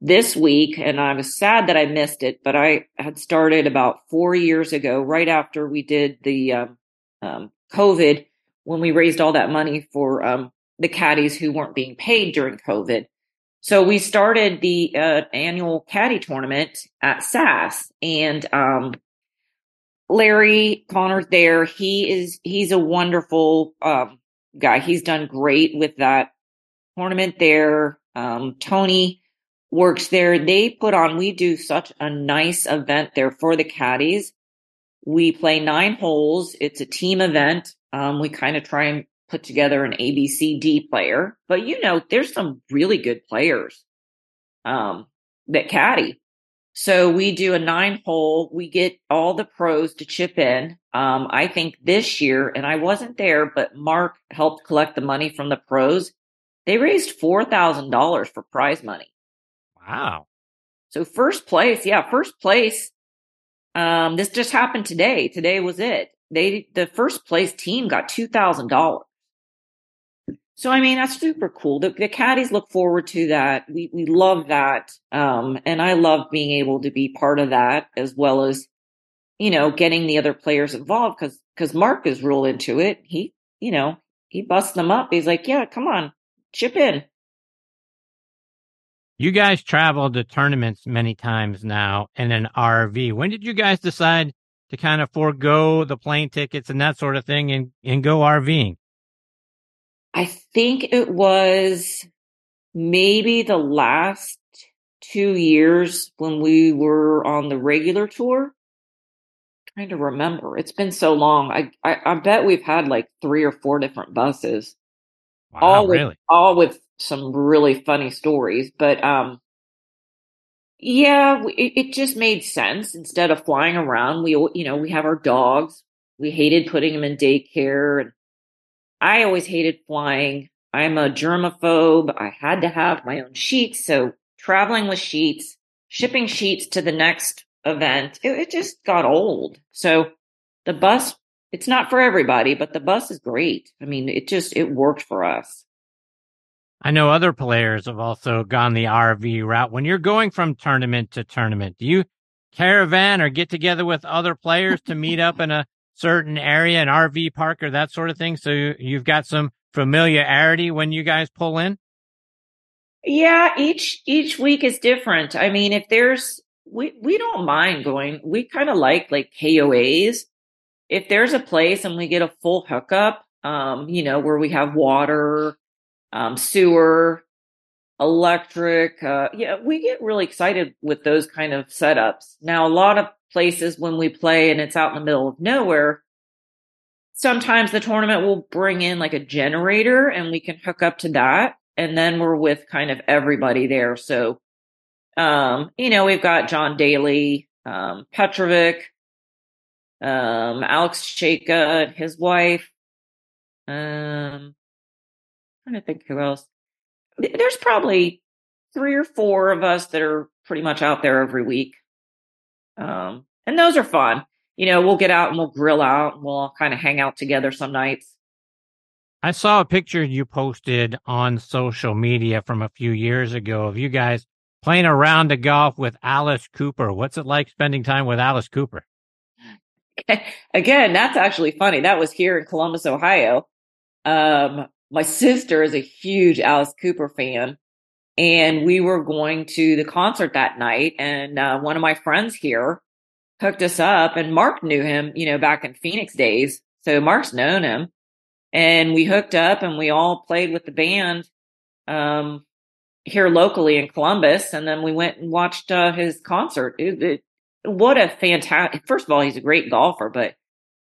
this week, and I was sad that I missed it, but I had started about four years ago, right after we did the um, um COVID, when we raised all that money for um, the caddies who weren't being paid during COVID. So we started the uh, annual caddy tournament at SAS, and um, Larry Connor's there. He is he's a wonderful um, guy. He's done great with that tournament there. Um, Tony works there. They put on. We do such a nice event there for the caddies. We play nine holes. It's a team event. Um, we kind of try and put together an ABCD player, but you know, there's some really good players um, that caddy. So we do a nine hole. We get all the pros to chip in. Um, I think this year, and I wasn't there, but Mark helped collect the money from the pros. They raised $4,000 for prize money. Wow. So first place, yeah, first place. Um, this just happened today. Today was it. They, the first place team got $2,000. So I mean that's super cool. The, the caddies look forward to that. We we love that, um, and I love being able to be part of that as well as, you know, getting the other players involved because because Mark is real into it. He you know he busts them up. He's like, yeah, come on, chip in. You guys traveled to tournaments many times now in an RV. When did you guys decide to kind of forego the plane tickets and that sort of thing and, and go RVing? I think it was maybe the last two years when we were on the regular tour. I'm trying to remember. It's been so long. I, I, I bet we've had like three or four different buses. Wow, all with really? all with some really funny stories. But um yeah, it, it just made sense. Instead of flying around, we you know we have our dogs. We hated putting them in daycare and I always hated flying. I'm a germaphobe. I had to have my own sheets. So traveling with sheets, shipping sheets to the next event, it, it just got old. So the bus, it's not for everybody, but the bus is great. I mean, it just, it worked for us. I know other players have also gone the RV route. When you're going from tournament to tournament, do you caravan or get together with other players to meet up in a certain area, an RV park or that sort of thing? So you've got some familiarity when you guys pull in? Yeah, each each week is different. I mean, if there's we we don't mind going. We kind of like like KOAs. If there's a place and we get a full hookup, um, you know, where we have water, um, sewer, electric, uh, yeah, we get really excited with those kind of setups. Now, a lot of places when we play and it's out in the middle of nowhere, sometimes the tournament will bring in like a generator and we can hook up to that. And then we're with kind of everybody there. So, um, you know, we've got John Daly, um, Petrovic, um, Alex and his wife. Um, I'm trying to think who else. There's probably three or four of us that are pretty much out there every week. Um, and those are fun. You know, we'll get out and we'll grill out and we'll all kind of hang out together some nights. I saw a picture you posted on social media from a few years ago of you guys playing around a round of golf with Alice Cooper. What's it like spending time with Alice Cooper? Again, that's actually funny. That was here in Columbus, Ohio. Um, my sister is a huge Alice Cooper fan and we were going to the concert that night and uh, one of my friends here hooked us up and mark knew him you know back in phoenix days so mark's known him. And we hooked up and we all played with the band um, here locally in columbus and then we went and watched uh, his concert. It, it, what a fantastic first of all he's a great golfer but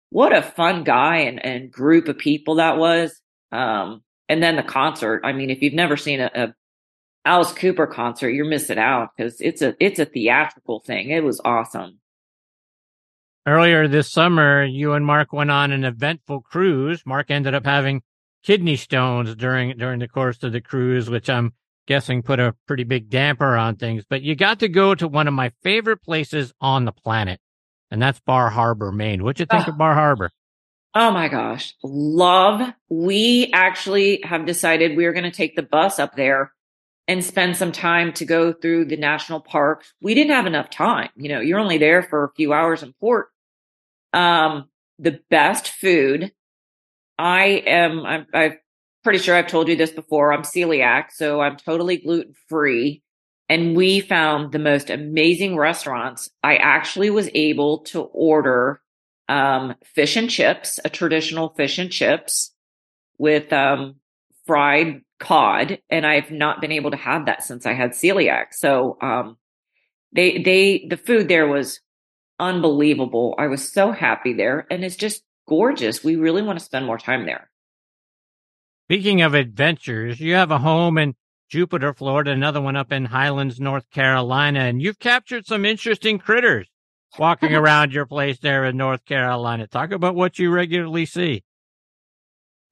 what a fun guy and, and group of people that was um, and then the concert. I mean if you've never seen a, a Alice Cooper concert, you're missing out because it's a it's a theatrical thing. It was awesome. Earlier this summer, you and Mark went on an eventful cruise. Mark ended up having kidney stones during during the course of the cruise, which I'm guessing put a pretty big damper on things. But you got to go to one of my favorite places on the planet, and that's Bar Harbor, Maine. What'd you think Oh. of ah. Bar Harbor? Oh my gosh, love. We actually have decided we're going to take the bus up there and spend some time to go through the national parks. We didn't have enough time. You know, you're only there for a few hours in port. Um, the best food. I am, I'm, I'm pretty sure I've told you this before. I'm celiac, so I'm totally gluten free. And we found the most amazing restaurants. I actually was able to order um, fish and chips, a traditional fish and chips with um, fried cod, and I've not been able to have that since I had celiac. So um, they they the food there was unbelievable. I was so happy there, and it's just gorgeous. We really want to spend more time there. Speaking of adventures, you have a home in Jupiter, Florida, another one up in Highlands, North Carolina, and you've captured some interesting critters walking around your place there in North Carolina. Talk about what you regularly see.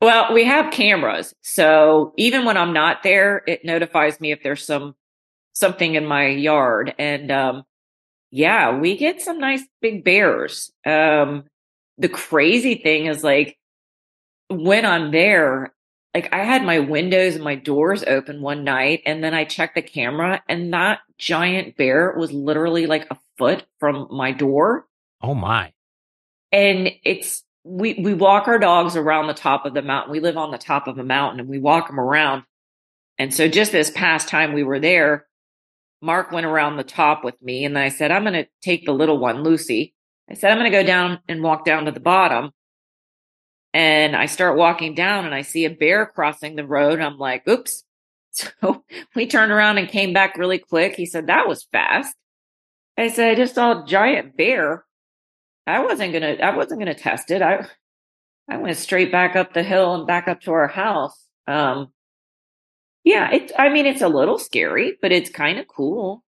Well, we have cameras. So even when I'm not there, it notifies me if there's some something in my yard. And um yeah, we get some nice big bears. Um the crazy thing is like when I'm there, like I had my windows and my doors open one night and then I checked the camera and that giant bear was literally like a foot from my door. Oh my. And it's we we walk our dogs around the top of the mountain. We live on the top of a mountain and we walk them around. And so just this past time we were there, Mark went around the top with me and I said, I'm going to take the little one, Lucy. I said, I'm going to go down and walk down to the bottom. And I start walking down and I see a bear crossing the road. I'm like, oops. So we turned around and came back really quick. He said, that was fast. I said, I just saw a giant bear. I wasn't gonna I wasn't gonna test it. I I went straight back up the hill and back up to our house. Um yeah, it I mean it's a little scary, but it's kind of cool.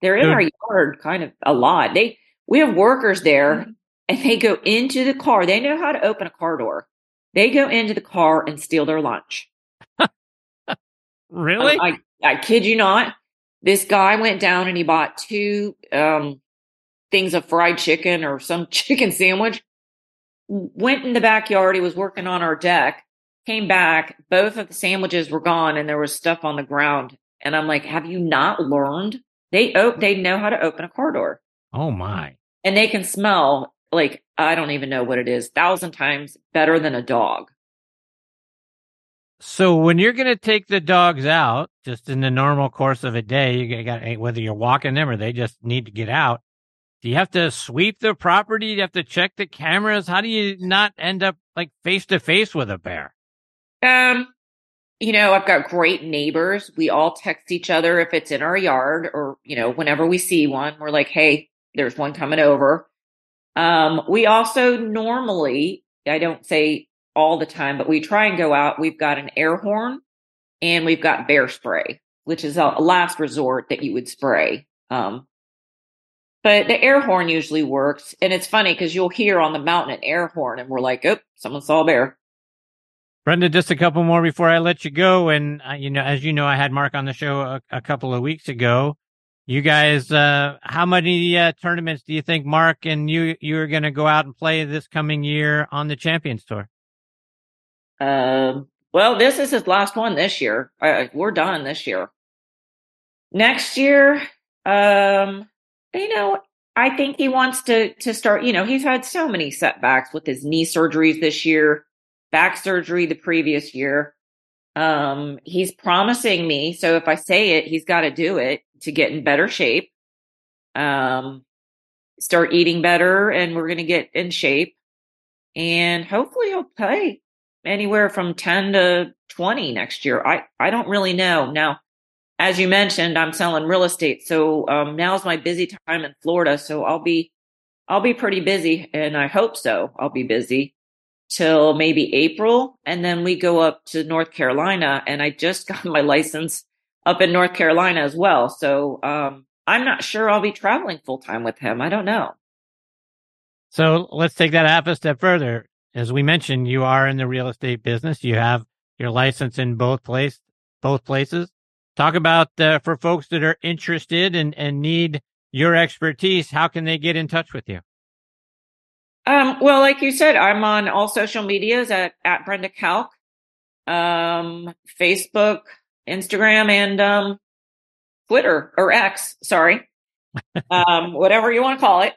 They're in Good. our yard kind of a lot. They we have workers there and they go into the car. They know how to open a car door. They go into the car and steal their lunch. Really? I, I, I kid you not. This guy went down and he bought two um, things of fried chicken or some chicken sandwich. Went in the backyard. He was working on our deck. Came back. Both of the sandwiches were gone, and there was stuff on the ground. And I'm like, "Have you not learned? They op- they know how to open a car door, oh my. and they can smell like I don't even know what it is, thousand times better than a dog." So when you're going to take the dogs out, just in the normal course of a day, you got whether you're walking them or they just need to get out. Do you have to sweep the property? Do you have to check the cameras? How do you not end up like face to face with a bear? Um, you know, I've got great neighbors. We all text each other if it's in our yard or, you know, whenever we see one, we're like, Hey, there's one coming over. Um, we also normally, I don't say all the time, but we try and go out. We've got an air horn and we've got bear spray, which is a last resort that you would spray. Um, but the air horn usually works. And it's funny because you'll hear on the mountain an air horn and we're like, Oh, someone saw a bear. Brenda, just a couple more before I let you go. And uh, you know, as you know, I had Mark on the show a, a couple of weeks ago. You guys, uh, how many uh, tournaments do you think Mark and you you are going to go out and play this coming year on the Champions Tour? Um, well, this is his last one this year. Uh, we're done this year. Next year, um, you know, I think he wants to to start. You know, he's had so many setbacks with his knee surgeries this year, back surgery the previous year. Um, he's promising me, so if I say it, he's got to do it to get in better shape. Um, start eating better, and we're going to get in shape, and hopefully he'll play anywhere from 10 to 20 next year. I, I don't really know. Now, as you mentioned, I'm selling real estate. So, um, now's my busy time in Florida. So I'll be, I'll be pretty busy and I hope so. I'll be busy till maybe April. And then we go up to North Carolina and I just got my license up in North Carolina as well. So, um, I'm not sure I'll be traveling full time with him. I don't know. So let's take that half a step further. As we mentioned, you are in the real estate business. You have your license in both place, both places. Talk about uh, for folks that are interested and, and need your expertise. How can they get in touch with you? Um, well, like you said, I'm on all social medias at, at Brenda Calc, um, Facebook, Instagram, and, um, Twitter or X, sorry. um, whatever you want to call it.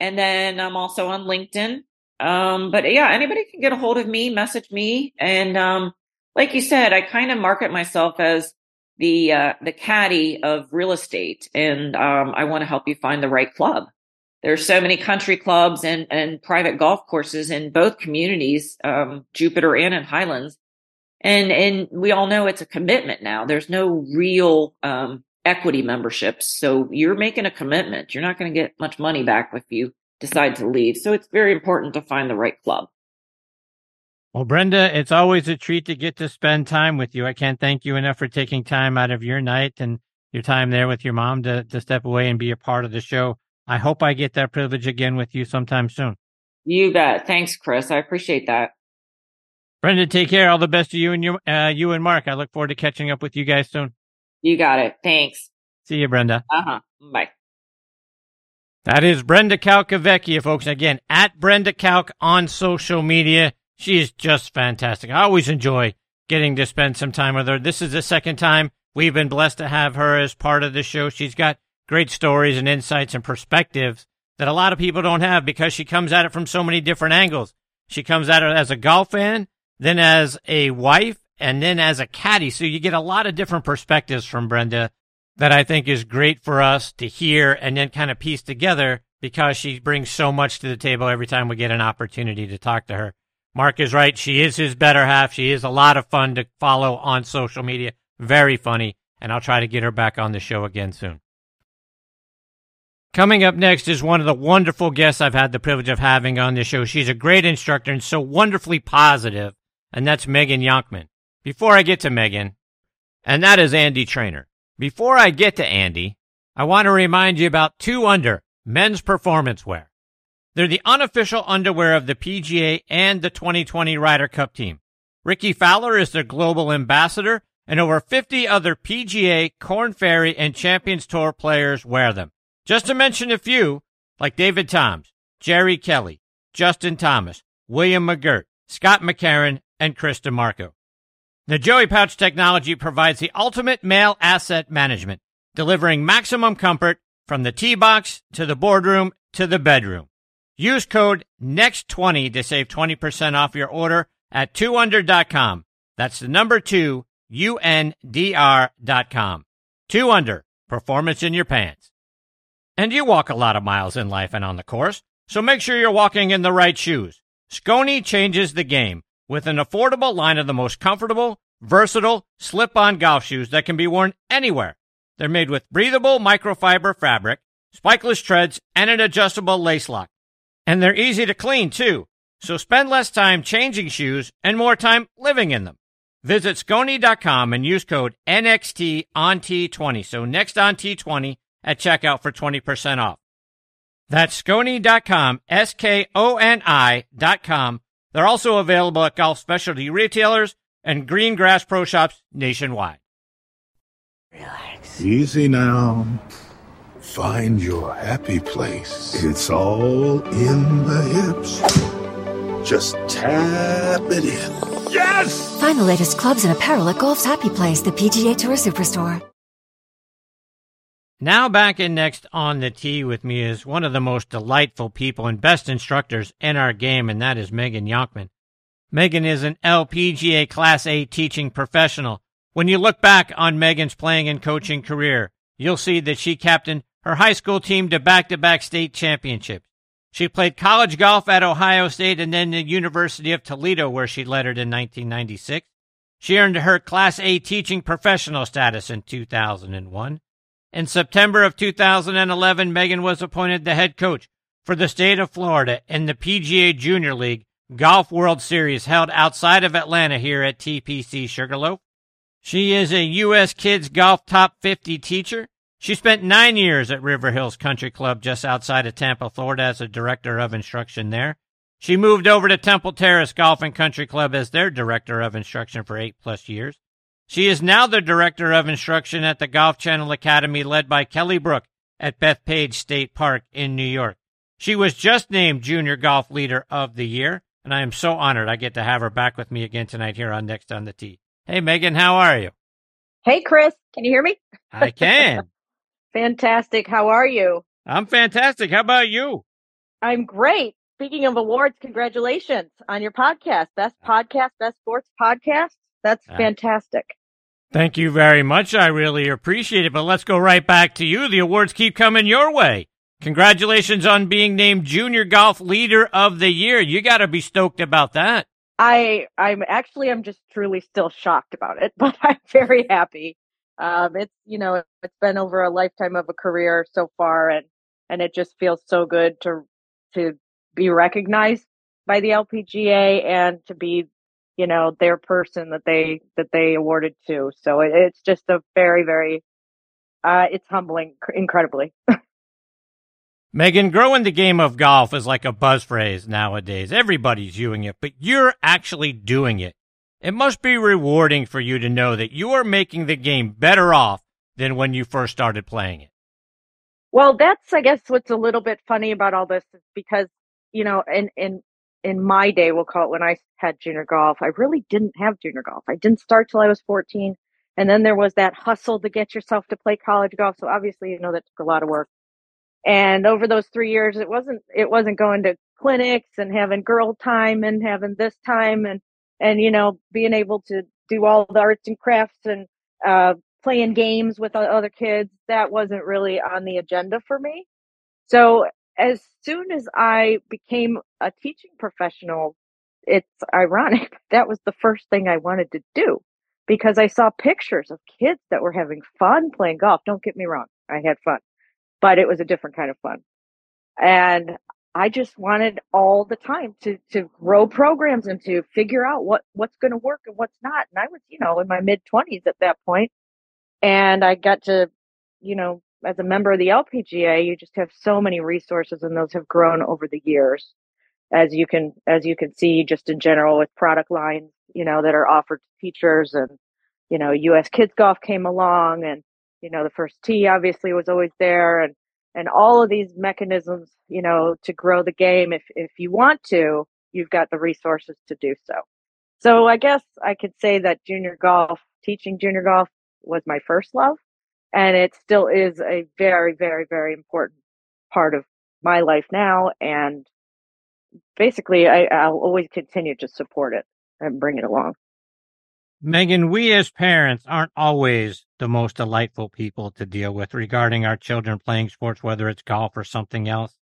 And then I'm also on LinkedIn. Um, but yeah, anybody can get a hold of me, message me. And, um, like you said, I kind of market myself as the, uh, the caddy of real estate. And, um, I want to help you find the right club. There's so many country clubs and, and private golf courses in both communities, um, Jupiter and in Highlands. And, and we all know it's a commitment now. There's no real, um, equity memberships. So you're making a commitment. You're not going to get much money back if you decide to leave. So it's very important to find the right club. Well, Brenda, it's always a treat to get to spend time with you. I can't thank you enough for taking time out of your night and your time there with your mom to, to step away and be a part of the show. I hope I get that privilege again with you sometime soon. You bet. Thanks, Chris. I appreciate that. Brenda, take care. All the best to you and you, uh, you and Mark. I look forward to catching up with you guys soon. You got it. Thanks. See you, Brenda. Uh huh. Bye. That is Brenda Calcavecchia, folks. Again, at Brenda Calc on social media. She is just fantastic. I always enjoy getting to spend some time with her. This is the second time we've been blessed to have her as part of the show. She's got great stories and insights and perspectives that a lot of people don't have because she comes at it from so many different angles. She comes at it as a golf fan, then as a wife, and then as a caddy. So you get a lot of different perspectives from Brenda that I think is great for us to hear and then kind of piece together because she brings so much to the table every time we get an opportunity to talk to her. Mark is right. She is his better half. She is a lot of fun to follow on social media. Very funny. And I'll try to get her back on the show again soon. Coming up next is one of the wonderful guests I've had the privilege of having on the show. She's a great instructor and so wonderfully positive, and that's Megan Younkman. Before I get to Megan, and that is Andy Trainer. Before I get to Andy, I want to remind you about 2 Under men's performance wear. They're the unofficial underwear of the PGA and the 2020 Ryder Cup team. Rickie Fowler is their global ambassador, and over 50 other PGA, Korn Ferry, and Champions Tour players wear them. Just to mention a few, like David Toms, Jerry Kelly, Justin Thomas, William McGirt, Scott McCarron, and Chris DiMarco. The Joey Pouch technology provides the ultimate male asset management, delivering maximum comfort from the tee box to the boardroom to the bedroom. Use code NEXT20 to save 20% off your order at 2undr.com. That's the number 2, U-N-D-R.com. 2 Under, performance in your pants. And you walk a lot of miles in life and on the course, so make sure you're walking in the right shoes. Skoni changes the game with an affordable line of the most comfortable, versatile, slip-on golf shoes that can be worn anywhere. They're made with breathable microfiber fabric, spikeless treads, and an adjustable lace lock. And they're easy to clean too, so spend less time changing shoes and more time living in them. Visit Skoni.com and use code NXT on T20. So next on T20 at checkout for 20% off. That's Skoni.com, S-K-O-N-I.com. They're also available at golf specialty retailers and green grass pro shops nationwide. Relax. Easy now. Find your happy place. It's all in the hips. Just tap it in. Yes! Find the latest clubs and apparel at Golf's Happy Place, the PGA Tour Superstore. Now back in next on the tee with me is one of the most delightful people and best instructors in our game, and that is Megan Younkman. Megan is an LPGA Class A teaching professional. When you look back on Megan's playing and coaching career, you'll see that she captained her high school team to back-to-back state championships. She played college golf at Ohio State and then the University of Toledo, where she lettered in 1996. She earned her Class A teaching professional status in 2001. In September of 2011, Megan was appointed the head coach for the state of Florida in the PGA Junior League Golf World Series held outside of Atlanta here at TPC Sugarloaf. She is a U.S. Kids Golf Top 50 teacher. She spent nine years at River Hills Country Club just outside of Tampa, Florida as a director of instruction there. She moved over to Temple Terrace Golf and Country Club as their director of instruction for eight plus years. She is now the director of instruction at the Golf Channel Academy led by Kelly Brook at Bethpage State Park in New York. She was just named Junior Golf Leader of the Year, and I am so honored I get to have her back with me again tonight here on Next on the Tee. Hey, Megan, how are you? Hey, Chris, can you hear me? I can. Fantastic. How are you? I'm fantastic. How about you? I'm great. Speaking of awards, congratulations on your podcast. Best uh, podcast, best sports podcast. That's uh, fantastic. Thank you very much. I really appreciate it. But let's go right back to you. The awards keep coming your way. Congratulations on being named Junior Golf Leader of the Year. You got to be stoked about that. I I'm actually I'm just truly still shocked about it, but I'm very happy. Um, it's you know it's been over a lifetime of a career so far, and and it just feels so good to to be recognized by the LPGA and to be you know, their person that they, that they awarded to. So it, it's just a very, very, uh, it's humbling incredibly. Megan, growing the game of golf is like a buzz phrase nowadays. Everybody's using it, but you're actually doing it. It must be rewarding for you to know that you are making the game better off than when you first started playing it. Well, that's, I guess, what's a little bit funny about all this is because, you know, in, in, in my day, we'll call it when I had junior golf, I really didn't have junior golf. I didn't start till I was 14. And then there was that hustle to get yourself to play college golf. So obviously, you know, that took a lot of work. And over those three years, it wasn't, it wasn't going to clinics and having girl time and having this time and, and, you know, being able to do all the arts and crafts and, uh, playing games with other kids. That wasn't really on the agenda for me. So as soon as I became a teaching professional, it's ironic. That was the first thing I wanted to do because I saw pictures of kids that were having fun playing golf. Don't get me wrong. I had fun, but it was a different kind of fun. And I just wanted all the time to, to grow programs and to figure out what, what's going to work and what's not. And I was, you know, in my mid twenties at that point and I got to, you know, as a member of the LPGA, you just have so many resources and those have grown over the years. As you can, as you can see just in general with product lines, you know, that are offered to teachers and, you know, US Kids Golf came along and, you know, the first tee obviously was always there and, and all of these mechanisms, you know, to grow the game. If, if you want to, you've got the resources to do so. So I guess I could say that junior golf, teaching junior golf was my first love and it still is a very, very, very important part of my life now. And basically, I, I'll always continue to support it and bring it along. Megan, we as parents aren't always the most delightful people to deal with regarding our children playing sports, whether it's golf or something else.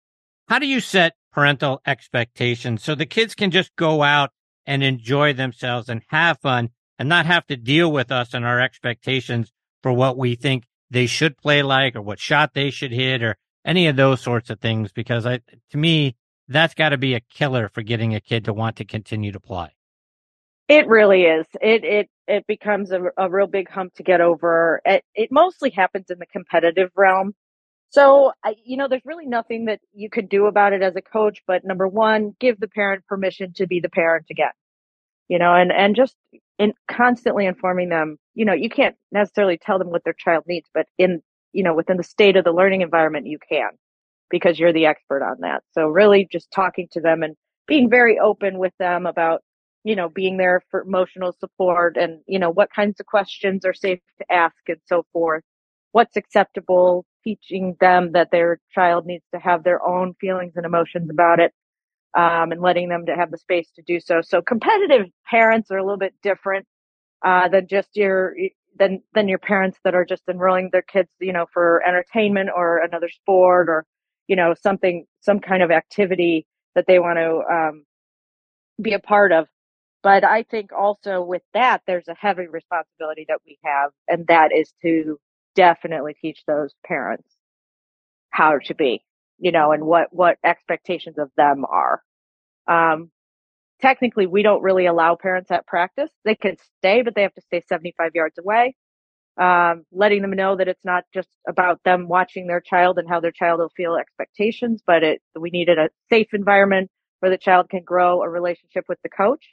How do you set parental expectations so the kids can just go out and enjoy themselves and have fun and not have to deal with us and our expectations for what we think they should play like or what shot they should hit or any of those sorts of things. Because I, to me, that's got to be a killer for getting a kid to want to continue to play. It really is. It it it becomes a, a real big hump to get over. It, it mostly happens in the competitive realm. So, you know, there's really nothing that you could do about it as a coach. But number one, give the parent permission to be the parent again. You know, and and just in constantly informing them, you know, you can't necessarily tell them what their child needs, but in, you know, within the state of the learning environment, you can because you're the expert on that. So really just talking to them and being very open with them about, you know, being there for emotional support and, you know, what kinds of questions are safe to ask and so forth. What's acceptable, teaching them that their child needs to have their own feelings and emotions about it um, and letting them to have the space to do so. So competitive parents are a little bit different uh, than just your than than your parents that are just enrolling their kids, you know, for entertainment or another sport or you know something some kind of activity that they want to um, be a part of. But I think also with that, there's a heavy responsibility that we have, and that is to definitely teach those parents how to be you know, and what, what expectations of them are. Um, technically we don't really allow parents at practice. They can stay, but they have to stay 75 yards away. Um, letting them know that it's not just about them watching their child and how their child will feel expectations, but it, we needed a safe environment where the child can grow a relationship with the coach.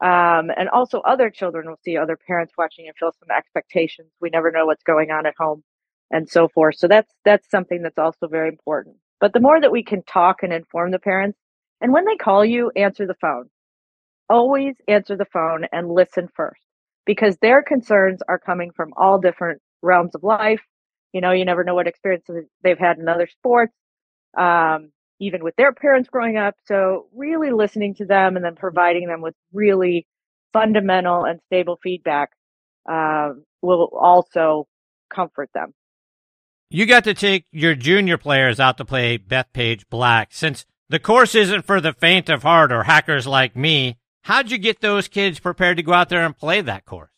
Um, and also other children will see other parents watching and feel some expectations. We never know what's going on at home and so forth. So that's, that's something that's also very important. But the more that we can talk and inform the parents, and when they call you, answer the phone. Always answer the phone and listen first because their concerns are coming from all different realms of life. You know, you never know what experiences they've had in other sports, um, even with their parents growing up. So really listening to them and then providing them with really fundamental and stable feedback uh, will also comfort them. You got to take your junior players out to play Bethpage Black. Since the course isn't for the faint of heart or hackers like me, how'd you get those kids prepared to go out there and play that course?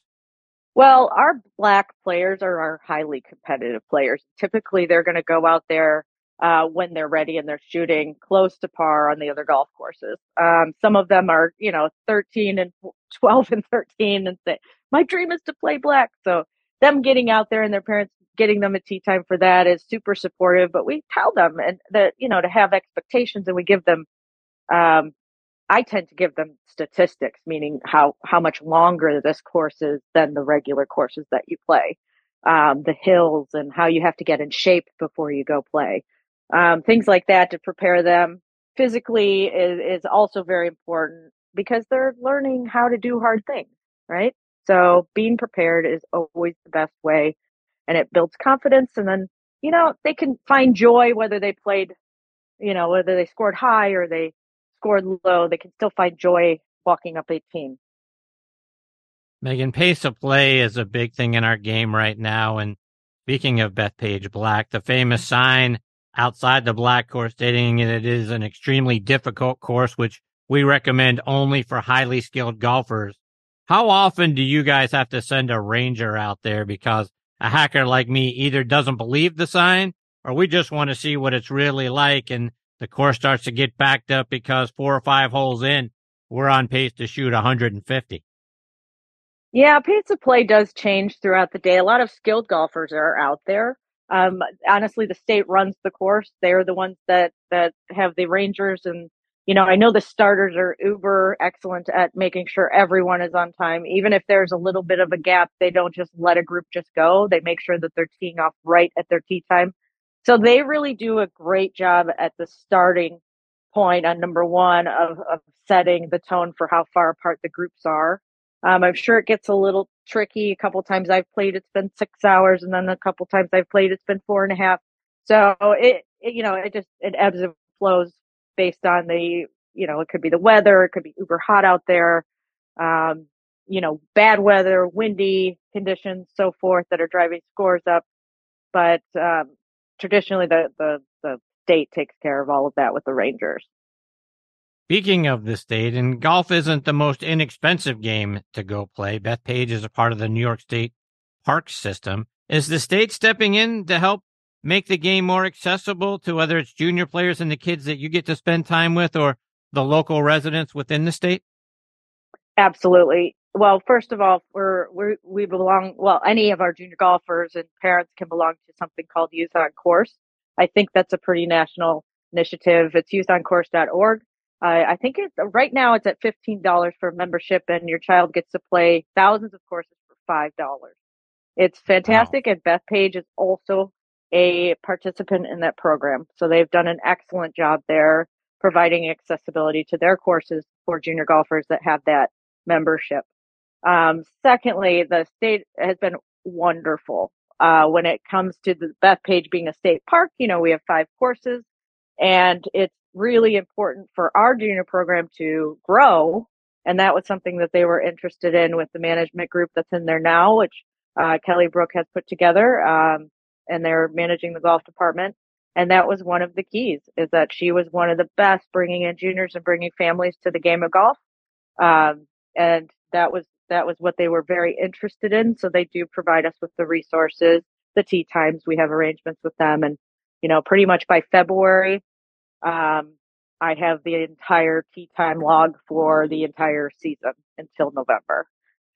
Well, our black players are our highly competitive players. Typically, they're going to go out there uh, when they're ready and they're shooting close to par on the other golf courses. Um, some of them are, you know, 13 and 12 and 13 and say, my dream is to play black. So them getting out there and their parents getting them a tee time for that is super supportive, but we tell them and that, you know, to have expectations and we give them, um, I tend to give them statistics, meaning how, how much longer this course is than the regular courses that you play. Um, the hills and how you have to get in shape before you go play. Um, things like that to prepare them physically is, is also very important because they're learning how to do hard things, right? So being prepared is always the best way and it builds confidence. And then, you know, they can find joy whether they played, you know, whether they scored high or they scored low, they can still find joy walking up 18. Megan, pace of play is a big thing in our game right now. And speaking of Bethpage Black, the famous sign outside the black course stating it is an extremely difficult course, which we recommend only for highly skilled golfers. How often do you guys have to send a ranger out there because a hacker like me either doesn't believe the sign or we just want to see what it's really like and the course starts to get backed up because four or five holes in, we're on pace to shoot 150. Yeah, pace of play does change throughout the day. A lot of skilled golfers are out there. Um, honestly, the state runs the course. They're the ones that, that have the rangers and, you know, I know the starters are uber excellent at making sure everyone is on time. Even if there's a little bit of a gap, they don't just let a group just go. They make sure that they're teeing off right at their tee time. So they really do a great job at the starting point on number one of, of setting the tone for how far apart the groups are. Um, I'm sure it gets a little tricky. A couple times I've played, it's been six hours, and then a couple times I've played, it's been four and a half. So it, it, you know, it just it ebbs and flows based on the, you know, it could be the weather, it could be uber hot out there, um, you know, bad weather, windy conditions, so forth that are driving scores up. But um, traditionally, the the the state takes care of all of that with the Rangers. Speaking of the state, and golf isn't the most inexpensive game to go play. Bethpage is a part of the New York State park system. Is the state stepping in to help make the game more accessible to whether it's junior players and the kids that you get to spend time with or the local residents within the state? Absolutely. Well, first of all, we're, we're we belong. Well, any of our junior golfers and parents can belong to something called Youth on Course. I think that's a pretty national initiative. It's youthoncourse.org. Uh, I think it's right now it's at fifteen dollars for membership, and your child gets to play thousands of courses for five dollars. It's fantastic, wow. and Bethpage is also a participant in that program, so they've done an excellent job there, providing accessibility to their courses for junior golfers that have that membership. Um, secondly, the state has been wonderful uh, when it comes to the Bethpage being a state park. You know, we have five courses, and it's really important for our junior program to grow. And that was something that they were interested in with the management group that's in there now, which uh, Kelly Brook has put together. Um, and they're managing the golf department. And that was one of the keys is that she was one of the best bringing in juniors and bringing families to the game of golf. Um, and that was, that was what they were very interested in. So they do provide us with the resources, the tee times. We have arrangements with them. And, you know, pretty much by February, um, I have the entire tee time log for the entire season until November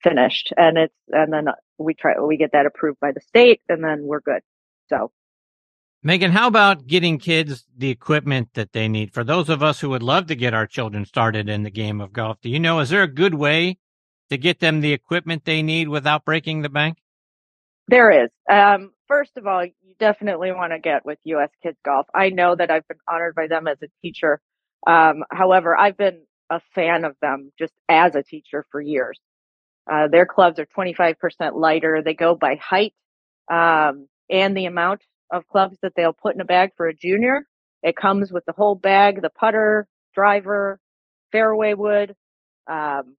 finished. And it's, and then we try, we get that approved by the state and then we're good. So. Megan, how about getting kids the equipment that they need? For those of us who would love to get our children started in the game of golf, do you know, is there a good way to get them the equipment they need without breaking the bank? There is. Um, first of all, you definitely want to get with US Kids Golf. I know that I've been honored by them as a teacher. Um, however, I've been a fan of them just as a teacher for years. Uh, their clubs are 25% lighter. They go by height, um, and the amount of clubs that they'll put in a bag for a junior. It comes with the whole bag, the putter, driver, fairway wood, um,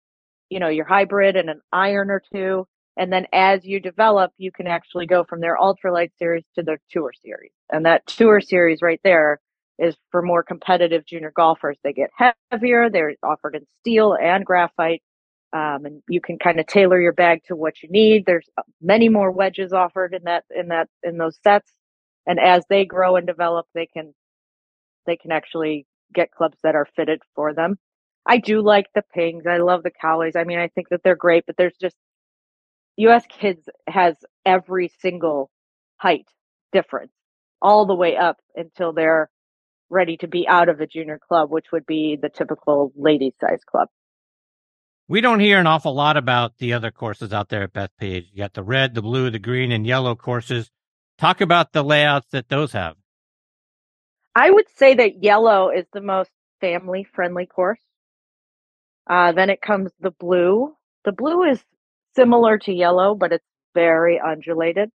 you know, your hybrid and an iron or two. And then as you develop, you can actually go from their ultralight series to their tour series. And that tour series right there is for more competitive junior golfers. They get heavier. They're offered in steel and graphite. Um, and you can kind of tailor your bag to what you need. There's many more wedges offered in that, in that, in those sets. and as they grow and develop, they can they can actually get clubs that are fitted for them. I do like the pings. I love the Cowleys. I mean, I think that they're great, but there's just US Kids has every single height difference all the way up until they're ready to be out of the junior club, which would be the typical lady size club. We don't hear an awful lot about the other courses out there at Bethpage. You got the red, the blue, the green, and yellow courses. Talk about the layouts that those have. I would say that yellow is the most family friendly course. Uh, then it comes the blue. The blue is similar to yellow, but it's very undulated.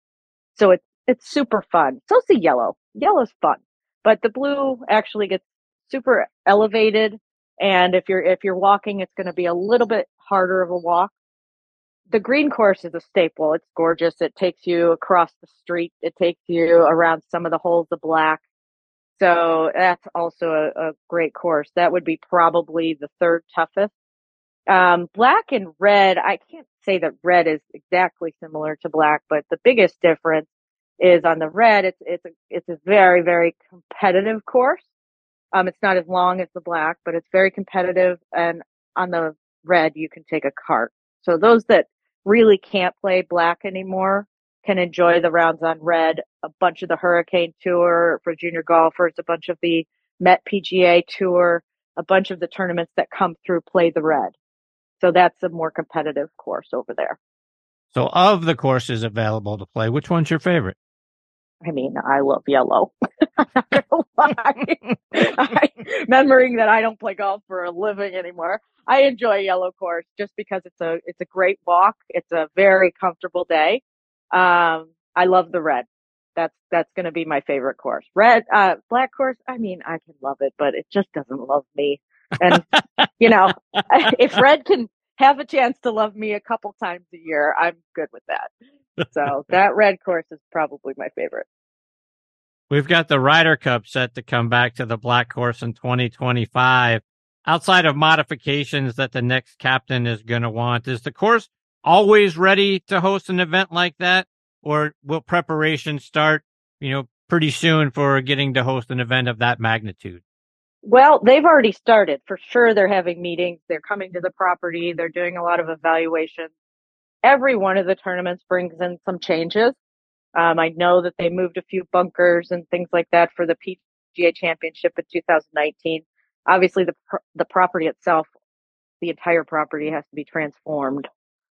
So it's, it's super fun. So the yellow. Yellow's fun, but the blue actually gets super elevated. And if you're, if you're walking, it's going to be a little bit harder of a walk. The green course is a staple. It's gorgeous. It takes you across the street. It takes you around some of the holes of black. So that's also a, a great course. That would be probably the third toughest. Um, black and red, I can't say that red is exactly similar to black, but the biggest difference is on the red. It's, it's a, it's a very, very competitive course. Um, it's not as long as the black, but it's very competitive. And on the red, you can take a cart. So those that really can't play black anymore can enjoy the rounds on red. A bunch of the Hurricane Tour for junior golfers, a bunch of the Met PGA Tour, a bunch of the tournaments that come through play the red. So that's a more competitive course over there. So, of the courses available to play, which one's your favorite? I mean, I love yellow. I'm not gonna lie. I, remembering that I don't play golf for a living anymore, I enjoy yellow course just because it's a it's a great walk. It's a very comfortable day. Um, I love the red. That's that's going to be my favorite course. Red, uh, black course. I mean, I can love it, but it just doesn't love me. And you know, if red can have a chance to love me a couple times a year, I'm good with that. So that red course is probably my favorite. We've got the Ryder Cup set to come back to the black course in 2025. Outside of modifications that the next captain is going to want, is the course always ready to host an event like that? Or will preparation start, you know, pretty soon for getting to host an event of that magnitude? Well, they've already started. For sure, they're having meetings. They're coming to the property. They're doing a lot of evaluations. Every one of the tournaments brings in some changes. Um, I know that they moved a few bunkers and things like that for the PGA Championship in 2019. Obviously, the the property itself, the entire property has to be transformed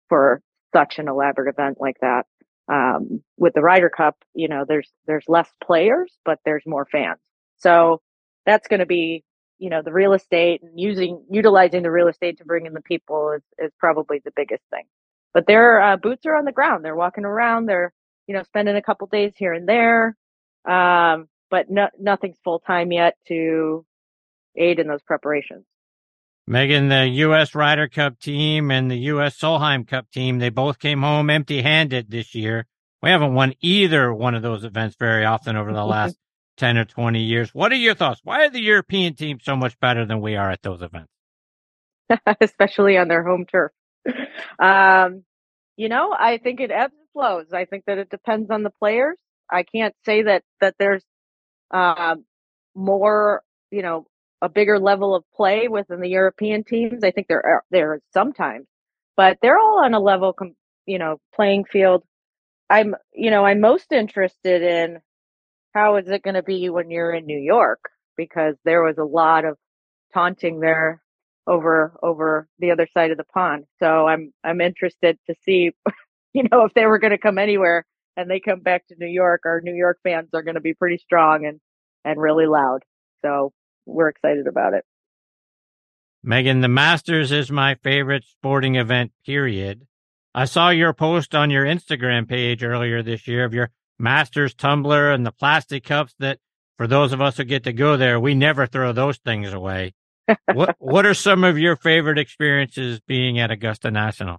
for such an elaborate event like that. Um, with the Ryder Cup, you know, there's there's less players, but there's more fans. So that's going to be, you know, the real estate and using utilizing the real estate to bring in the people is is probably the biggest thing. But their uh, boots are on the ground. They're walking around. They're you know spending a couple days here and there. Um, but no, nothing's full time yet to aid in those preparations. Megan, the U.S. Ryder Cup team and the U.S. Solheim Cup team, they both came home empty handed this year. We haven't won either one of those events very often over the last 10 or 20 years. What are your thoughts? Why are the European teams so much better than we are at those events? Especially on their home turf. Um, you know, I think it ebbs and flows. I think that it depends on the players. I can't say that, that there's, um, more, you know, a bigger level of play within the European teams. I think there are there sometimes, but they're all on a level, you know, playing field. I'm, you know, I'm most interested in how is it going to be when you're in New York because there was a lot of taunting there over over the other side of the pond. So I'm I'm interested to see, you know, if they were going to come anywhere and they come back to New York, our New York fans are going to be pretty strong and and really loud. So we're excited about it. Megan, the Masters is my favorite sporting event, period. I saw your post on your Instagram page earlier this year of your Masters tumbler and the plastic cups that, for those of us who get to go there, we never throw those things away. what What are some of your favorite experiences being at Augusta National?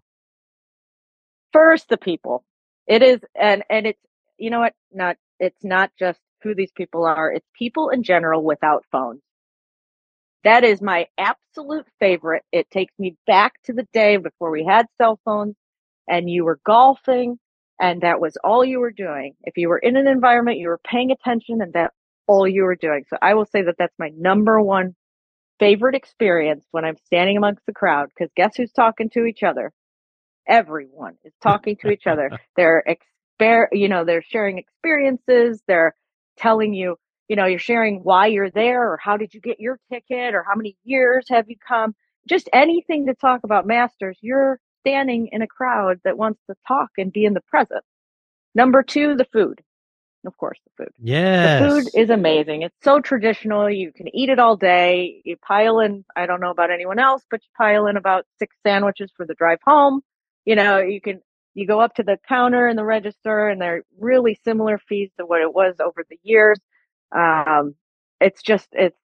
First, the people. It is, and and it's you know what? Not it's not just who these people are. It's people in general without phones. That is my absolute favorite. It takes me back to the day before we had cell phones and you were golfing and that was all you were doing. If you were in an environment, you were paying attention and that all you were doing. So I will say that that's my number one favorite experience when I'm standing amongst the crowd because guess who's talking to each other? Everyone is talking to each other. They're exper- you know, they're sharing experiences. They're telling you, you know, you're sharing why you're there or how did you get your ticket or how many years have you come? Just anything to talk about masters. You're standing in a crowd that wants to talk and be in the present. Number two, the food. Of course, the food. Yes. The food is amazing. It's so traditional. You can eat it all day. You pile in, I don't know about anyone else, but you pile in about six sandwiches for the drive home. You know, you can, you go up to the counter and the register and they're really similar fees to what it was over the years. Um, it's just, it's,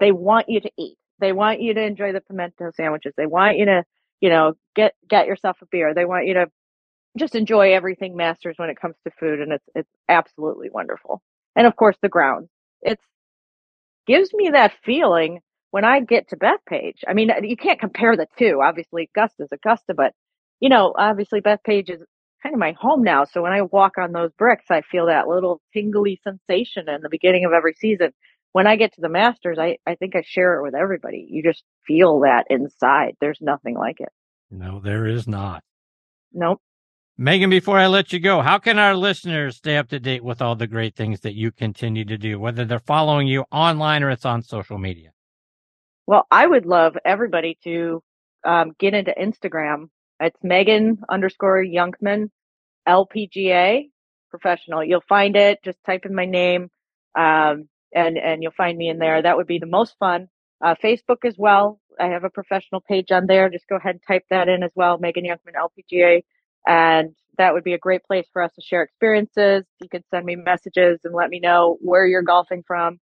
they want you to eat. They want you to enjoy the pimento sandwiches. They want you to, you know, get, get yourself a beer. They want you to just enjoy everything Masters when it comes to food, and it's it's absolutely wonderful. And of course, the grounds. It's gives me that feeling when I get to Bethpage. I mean, you can't compare the two. Obviously, Augusta's Augusta, but you know, obviously Bethpage is kind of my home now. So when I walk on those bricks, I feel that little tingly sensation in the beginning of every season. When I get to the Masters, I, I think I share it with everybody. You just feel that inside. There's nothing like it. No, there is not. Nope. Megan, before I let you go, how can our listeners stay up to date with all the great things that you continue to do, whether they're following you online or it's on social media? Well, I would love everybody to um, get into Instagram. It's Megan underscore Younkman LPGA professional. You'll find it. Just type in my name, um, and and you'll find me in there. That would be the most fun. Uh, Facebook as well. I have a professional page on there. Just go ahead and type that in as well. Megan Younkman LPGA. And that would be a great place for us to share experiences. You can send me messages and let me know where you're golfing from.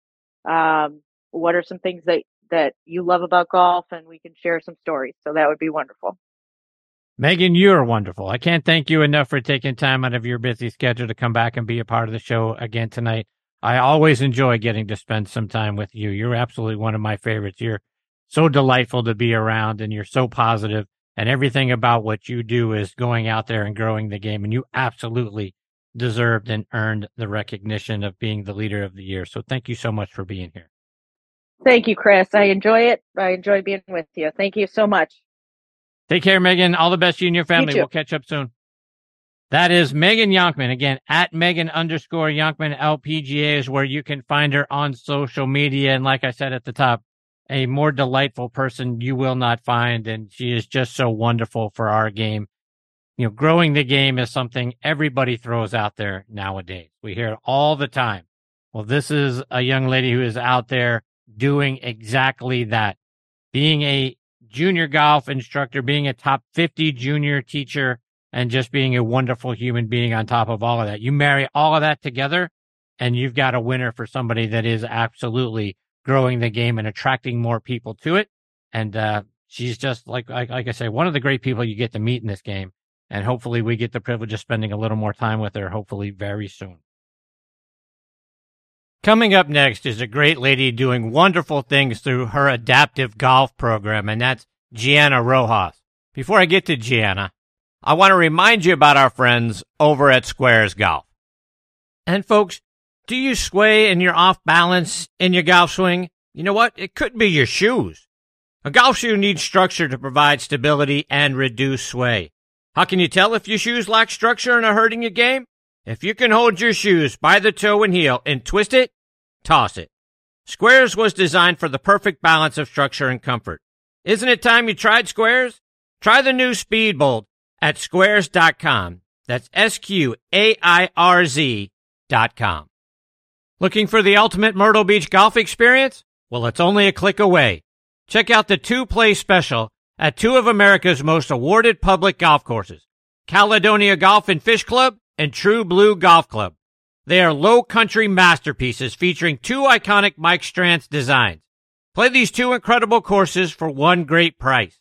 Um, what are some things that, that you love about golf and we can share some stories. So that would be wonderful. Megan, you're wonderful. I can't thank you enough for taking time out of your busy schedule to come back and be a part of the show again tonight. I always enjoy getting to spend some time with you. You're absolutely one of my favorites. You're so delightful to be around and you're so positive and everything about what you do is going out there and growing the game. And you absolutely deserved and earned the recognition of being the leader of the year. So thank you so much for being here. Thank you, Chris. I enjoy it. I enjoy being with you. Thank you so much. Take care, Megan. All the best to you and your family. You we'll catch up soon. That is Megan Younkman. Again, at Megan underscore Younkman LPGA is where you can find her on social media. And like I said at the top, a more delightful person you will not find. And she is just so wonderful for our game. You know, growing the game is something everybody throws out there nowadays. We hear it all the time. Well, this is a young lady who is out there doing exactly that. Being a junior golf instructor, being a top 50 junior teacher, and just being a wonderful human being on top of all of that. You marry all of that together and you've got a winner for somebody that is absolutely growing the game and attracting more people to it. And uh, she's just like, like like I say, one of the great people you get to meet in this game. And hopefully, we get the privilege of spending a little more time with her. Hopefully, very soon. Coming up next is a great lady doing wonderful things through her adaptive golf program, and that's Gianna Rojas. Before I get to Gianna, I want to remind you about our friends over at SQAIRZ Golf. And folks, do you sway and you're off balance in your golf swing? You know what? It could be your shoes. A golf shoe needs structure to provide stability and reduce sway. How can you tell if your shoes lack structure and are hurting your game? If you can hold your shoes by the toe and heel and twist it, toss it. SQAIRZ was designed for the perfect balance of structure and comfort. Isn't it time you tried SQAIRZ? Try the new Speedbolt at sqairz.com. That's S-Q-A-I-R-Z dot com. Looking for the ultimate Myrtle Beach golf experience? Well, it's only a click away. Check out the two play special at two of America's most awarded public golf courses, Caledonia Golf and Fish Club and True Blue Golf Club. They are low country masterpieces featuring two iconic Mike Strantz designs. Play these two incredible courses for one great price.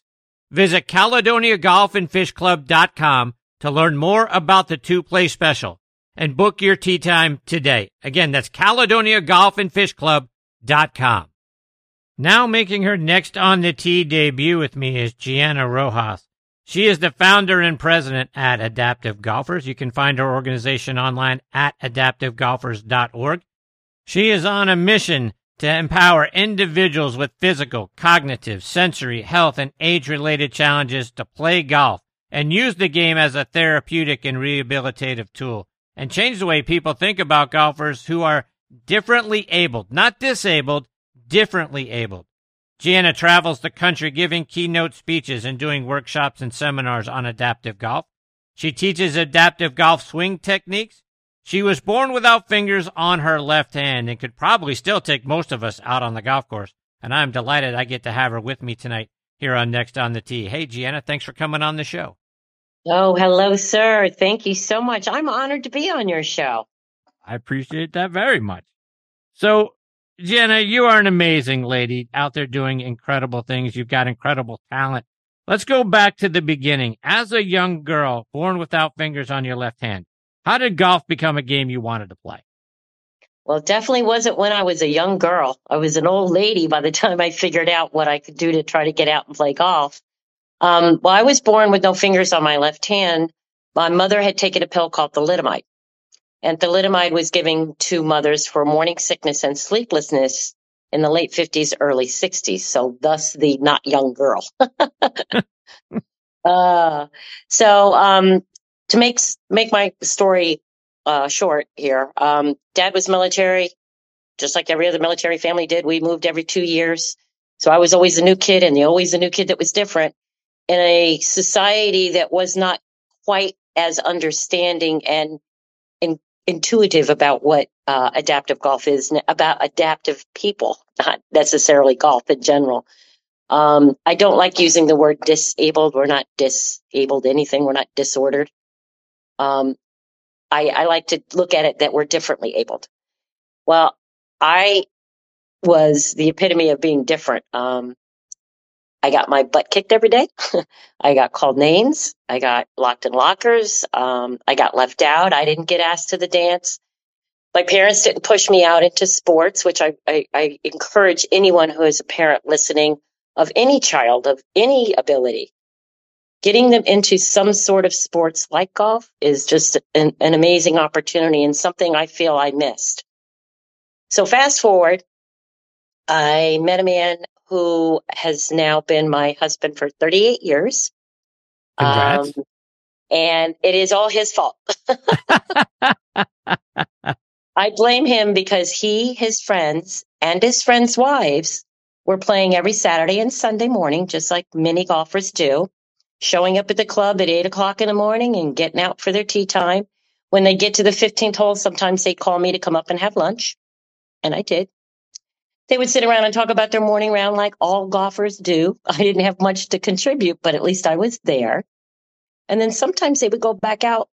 Visit CaledoniaGolfandFishClub.com to learn more about the two play special and book your tee time today. Again, that's CaledoniaGolfandFishClub.com. Now making her next on the tee debut with me is Gianna Rojas. She is the founder and president at Adaptive Golfers. You can find her organization online at adaptivegolfers.org. She is on a mission to empower individuals with physical, cognitive, sensory, health, and age related challenges to play golf and use the game as a therapeutic and rehabilitative tool and change the way people think about golfers who are differently abled, not disabled, differently abled. Gianna travels the country giving keynote speeches and doing workshops and seminars on adaptive golf. She teaches adaptive golf swing techniques. She was born without fingers on her left hand and could probably still take most of us out on the golf course. And I'm delighted I get to have her with me tonight here on Next on the Tee. Hey, Gianna, thanks for coming on the show. Oh, hello, sir. Thank you so much. I'm honored to be on your show. I appreciate that very much. So, Jenna, you are an amazing lady out there doing incredible things. You've got incredible talent. Let's go back to the beginning. As a young girl born without fingers on your left hand, how did golf become a game you wanted to play? Well, it definitely wasn't when I was a young girl. I was an old lady by the time I figured out what I could do to try to get out and play golf. Um, well, I was born with no fingers on my left hand. My mother had taken a pill called thalidomide. And thalidomide was given to mothers for morning sickness and sleeplessness in the late 50s, early 60s. So thus the not young girl. uh, so, um, to make, make my story, uh, short here, um, dad was military, just like every other military family did. We moved every two years. So I was always a new kid and the always a new kid that was different in a society that was not quite as understanding and in, intuitive about what uh, adaptive golf is, about adaptive people, not necessarily golf in general. Um, I don't like using the word disabled. We're not disabled anything. We're not disordered. Um, I, I like to look at it that we're differently abled. Well, I was the epitome of being different. Um, I got my butt kicked every day. I got called names. I got locked in lockers. Um, I got left out. I didn't get asked to the dance. My parents didn't push me out into sports, which I, I, I encourage anyone who is a parent listening of any child of any ability. Getting them into some sort of sports like golf is just an, an amazing opportunity and something I feel I missed. So fast forward, I met a man who has now been my husband for 38 years. Congrats. Um, and it is all his fault. I blame him because he, his friends, and his friends' wives were playing every Saturday and Sunday morning, just like many golfers do, showing up at the club at eight o'clock in the morning and getting out for their tee time. When they get to the 15th hole, sometimes they call me to come up and have lunch. And I did they would sit around and talk about their morning round like all golfers do. I didn't have much to contribute, but at least I was there. And then sometimes they would go back out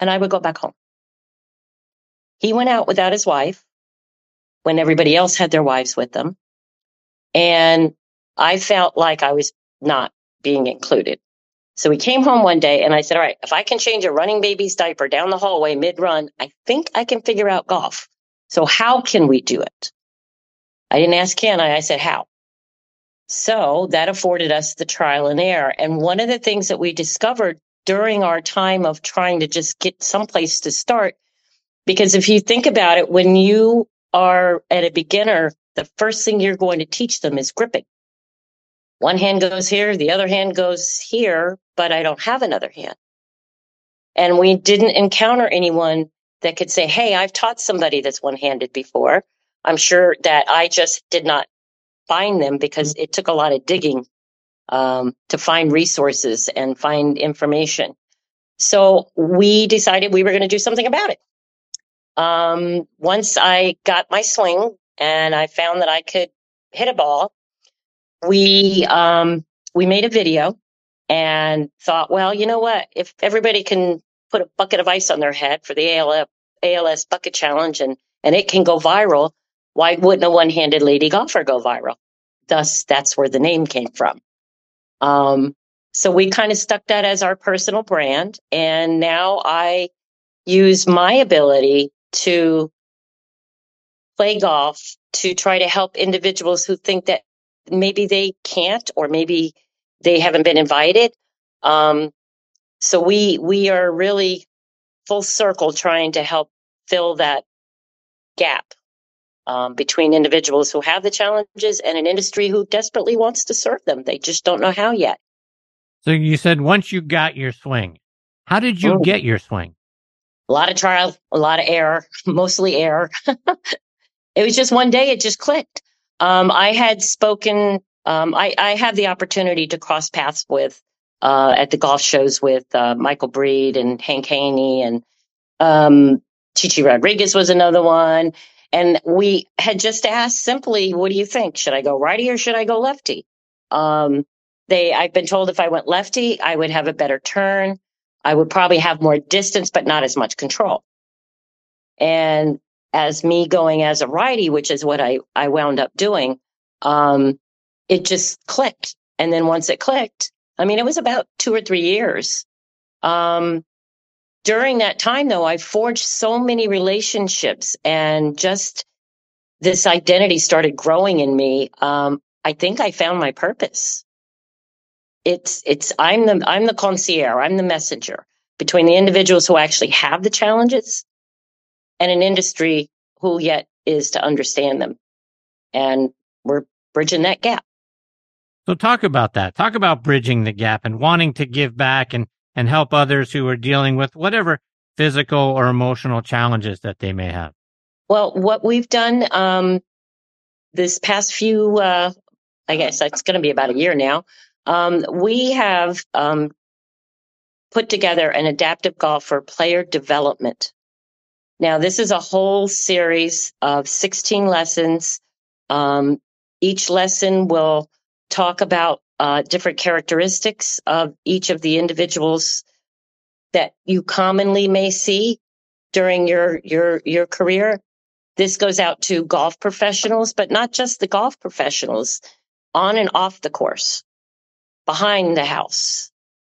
and I would go back home. He went out without his wife when everybody else had their wives with them. And I felt like I was not being included. So we came home one day and I said, all right, if I can change a running baby's diaper down the hallway mid run, I think I can figure out golf. So how can we do it? I didn't ask can I? I said how. So that afforded us the trial and error. And one of the things that we discovered during our time of trying to just get someplace to start, because if you think about it, when you are at a beginner, the first thing you're going to teach them is gripping. One hand goes here, the other hand goes here, but I don't have another hand. And we didn't encounter anyone that could say, Hey, I've taught somebody that's one handed before. I'm sure that I just did not find them because it took a lot of digging um, to find resources and find information. So we decided we were going to do something about it. Um, once I got my swing and I found that I could hit a ball, we um, we made a video and thought, well, you know what? If everybody can put a bucket of ice on their head for the ALS, ALS bucket challenge and and it can go viral, why wouldn't a one handed lady golfer go viral? Thus, that's where the name came from. Um, so we kind of stuck that as our personal brand. And now I use my ability to play golf to try to help individuals who think that maybe they can't or maybe they haven't been invited Um, so we we are really full circle trying to help fill that gap um, between individuals who have the challenges and an industry who desperately wants to serve them. They just don't know how yet. So you said once you got your swing, how did you Oh. get your swing? A lot of trial, a lot of error, mostly error. it was just one day it just clicked. Um, I had spoken, um, I, I had the opportunity to cross paths with uh, at the golf shows with uh, Michael Breed and Hank Haney and um, Chi Chi Rodriguez was another one. And we had just asked simply, what do you think? Should I go righty or should I go lefty? Um, they, I've been told if I went lefty, I would have a better turn. I would probably have more distance, but not as much control. And as me going as a righty, which is what I, I wound up doing, um, it just clicked. And then once it clicked, I mean, it was about two or three years. Um, during that time, though, I forged so many relationships and just this identity started growing in me. Um, I think I found my purpose. It's, it's, I'm the, I'm the concierge. I'm the messenger between the individuals who actually have the challenges and an industry who yet is to understand them. And we're bridging that gap. So talk about that. Talk about bridging the gap and wanting to give back and, and help others who are dealing with whatever physical or emotional challenges that they may have. Well, what we've done um, this past few, uh, I guess it's going to be about a year now, um, we have um, put together an adaptive golf for player development. Now, this is a whole series of 16 lessons. Um, each lesson will talk about uh, different characteristics of each of the individuals that you commonly may see during your your your career. This goes out to golf professionals, but not just the golf professionals, on and off the course, behind the house,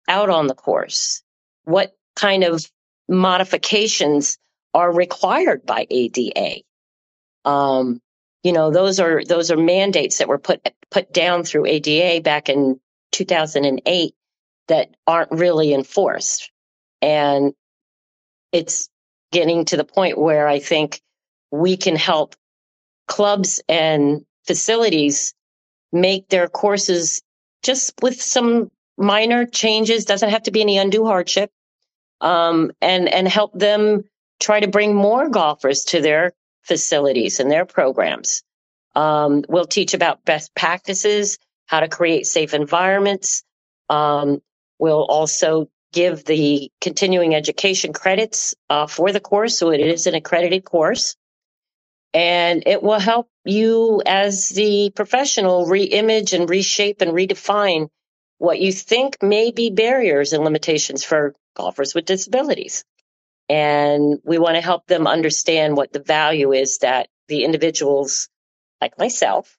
out on the course. What kind of modifications are required by ADA? Um, you know, those are those are mandates that were put put down through ADA back in 2008 that aren't really enforced, and it's getting to the point where I think we can help clubs and facilities make their courses just with some minor changes doesn't have to be any undue hardship um, and and help them try to bring more golfers to their facilities and their programs. Um, we'll teach about best practices how to create safe environments. Um, we'll also give the continuing education credits uh, for the course so it is an accredited course. And it will help you as the professional re-image and reshape and redefine what you think may be barriers and limitations for golfers with disabilities. And we want to help them understand what the value is that the individuals like myself,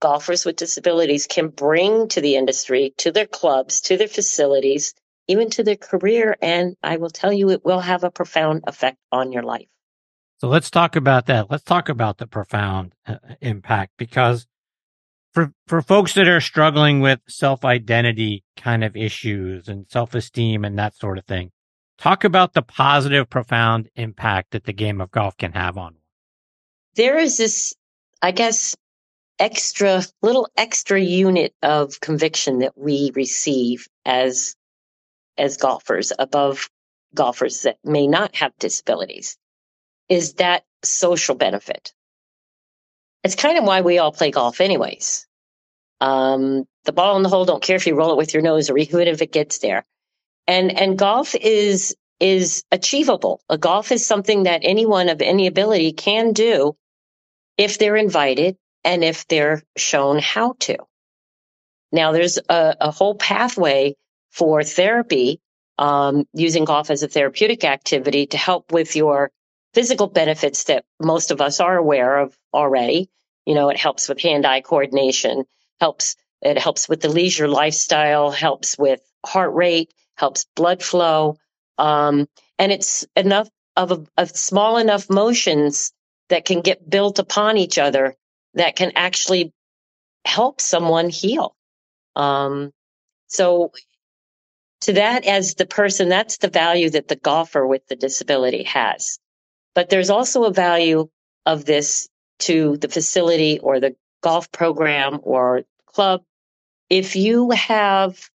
golfers with disabilities can bring to the industry, to their clubs, to their facilities, even to their career. And I will tell you, it will have a profound effect on your life. So let's talk about that. Let's talk about the profound uh, impact because for for folks that are struggling with self-identity kind of issues and self-esteem and that sort of thing, talk about the positive profound impact that the game of golf can have on. One. There is this, I guess, extra little extra unit of conviction that we receive as as golfers above golfers that may not have disabilities is that social benefit. It's kind of why we all play golf anyways. Um, the ball in the hole, don't care if you roll it with your nose or even if it gets there. And, and golf is, is achievable. A golf is something that anyone of any ability can do if they're invited and if they're shown how to. Now there's a, a whole pathway for therapy, um, using golf as a therapeutic activity to help with your physical benefits that most of us are aware of already. You know, it helps with hand-eye coordination, helps, it helps with the leisure lifestyle, helps with heart rate, helps blood flow. Um, and it's enough of a, of small enough motions that can get built upon each other that can actually help someone heal. Um, so to that as the person, that's the value that the golfer with the disability has. But there's also a value of this to the facility or the golf program or club. If you have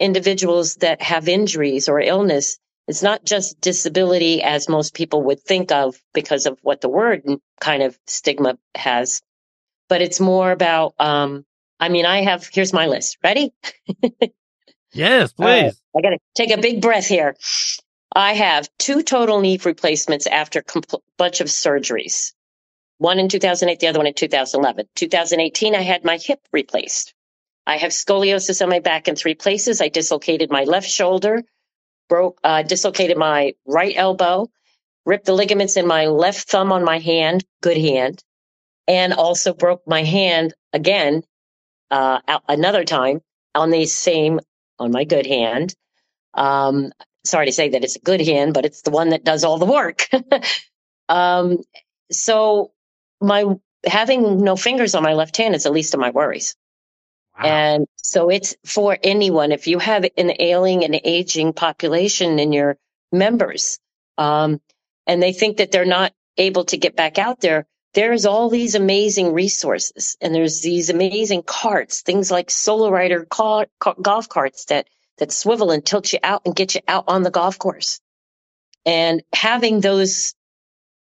individuals that have injuries or illness, it's not just disability as most people would think of because of what the word kind of stigma has, but it's more about, um, I mean, I have, here's my list. Ready? yes, please. Right. I got to take a big breath here. I have two total knee replacements after a compl- bunch of surgeries. One in 2008, the other one in 2011. 2018, I had my hip replaced. I have scoliosis on my back in three places. I dislocated my left shoulder, broke, uh, dislocated my right elbow, ripped the ligaments in my left thumb on my hand, good hand, and also broke my hand again, uh, another time on the same, on my good hand. Um, sorry to say that it's a good hand, but it's the one that does all the work. um, so my having no fingers on my left hand is the least of my worries. And so it's for anyone. If you have an ailing and aging population in your members, um, and they think that they're not able to get back out there, there's all these amazing resources and there's these amazing carts, things like solo rider car, car, golf carts that, that swivel and tilt you out and get you out on the golf course. And having those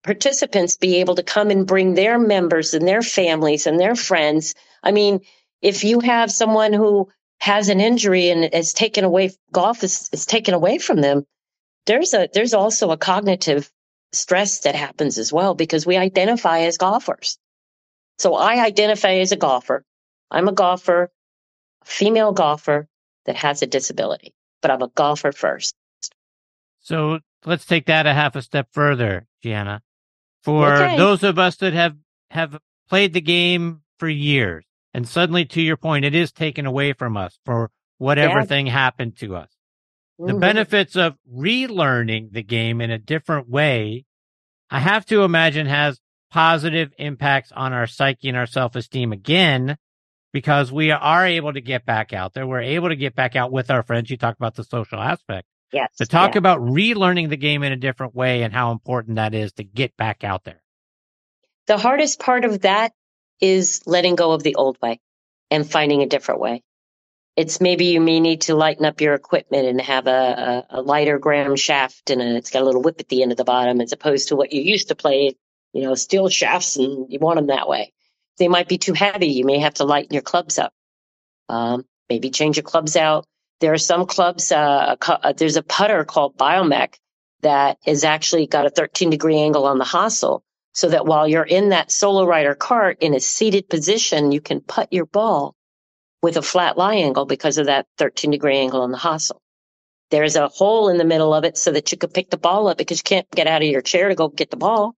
participants be able to come and bring their members and their families and their friends. I mean, if you have someone who has an injury and is taken away, golf is, is taken away from them, there's a, there's also a cognitive stress that happens as well because we identify as golfers. So I identify as a golfer. I'm a golfer, a female golfer that has a disability, but I'm a golfer first. So let's take that a half a step further, Gianna. For okay. those of us that have, have played the game for years, and suddenly, to your point, it is taken away from us for whatever yeah. thing happened to us. Mm-hmm. The benefits of relearning the game in a different way, I have to imagine has positive impacts on our psyche and our self esteem again, because we are able to get back out there. We're able to get back out with our friends. You talk about the social aspect. Yes. To talk about relearning the game in a different way and how important that is to get back out there. The hardest part of that is letting go of the old way and finding a different way. It's maybe you may need to lighten up your equipment and have a, a, a lighter gram shaft and a, it's got a little whip at the end of the bottom as opposed to what you used to play, you know, steel shafts and you want them that way. They might be too heavy. You may have to lighten your clubs up. Um, maybe change your clubs out. There are some clubs, uh, uh there's a putter called Biomech that is actually got a 13 degree angle on the hosel so that while you're in that solo rider cart in a seated position, you can putt your ball with a flat lie angle because of that 13 degree angle on the hosel. There's a hole in the middle of it so that you could pick the ball up because you can't get out of your chair to go get the ball.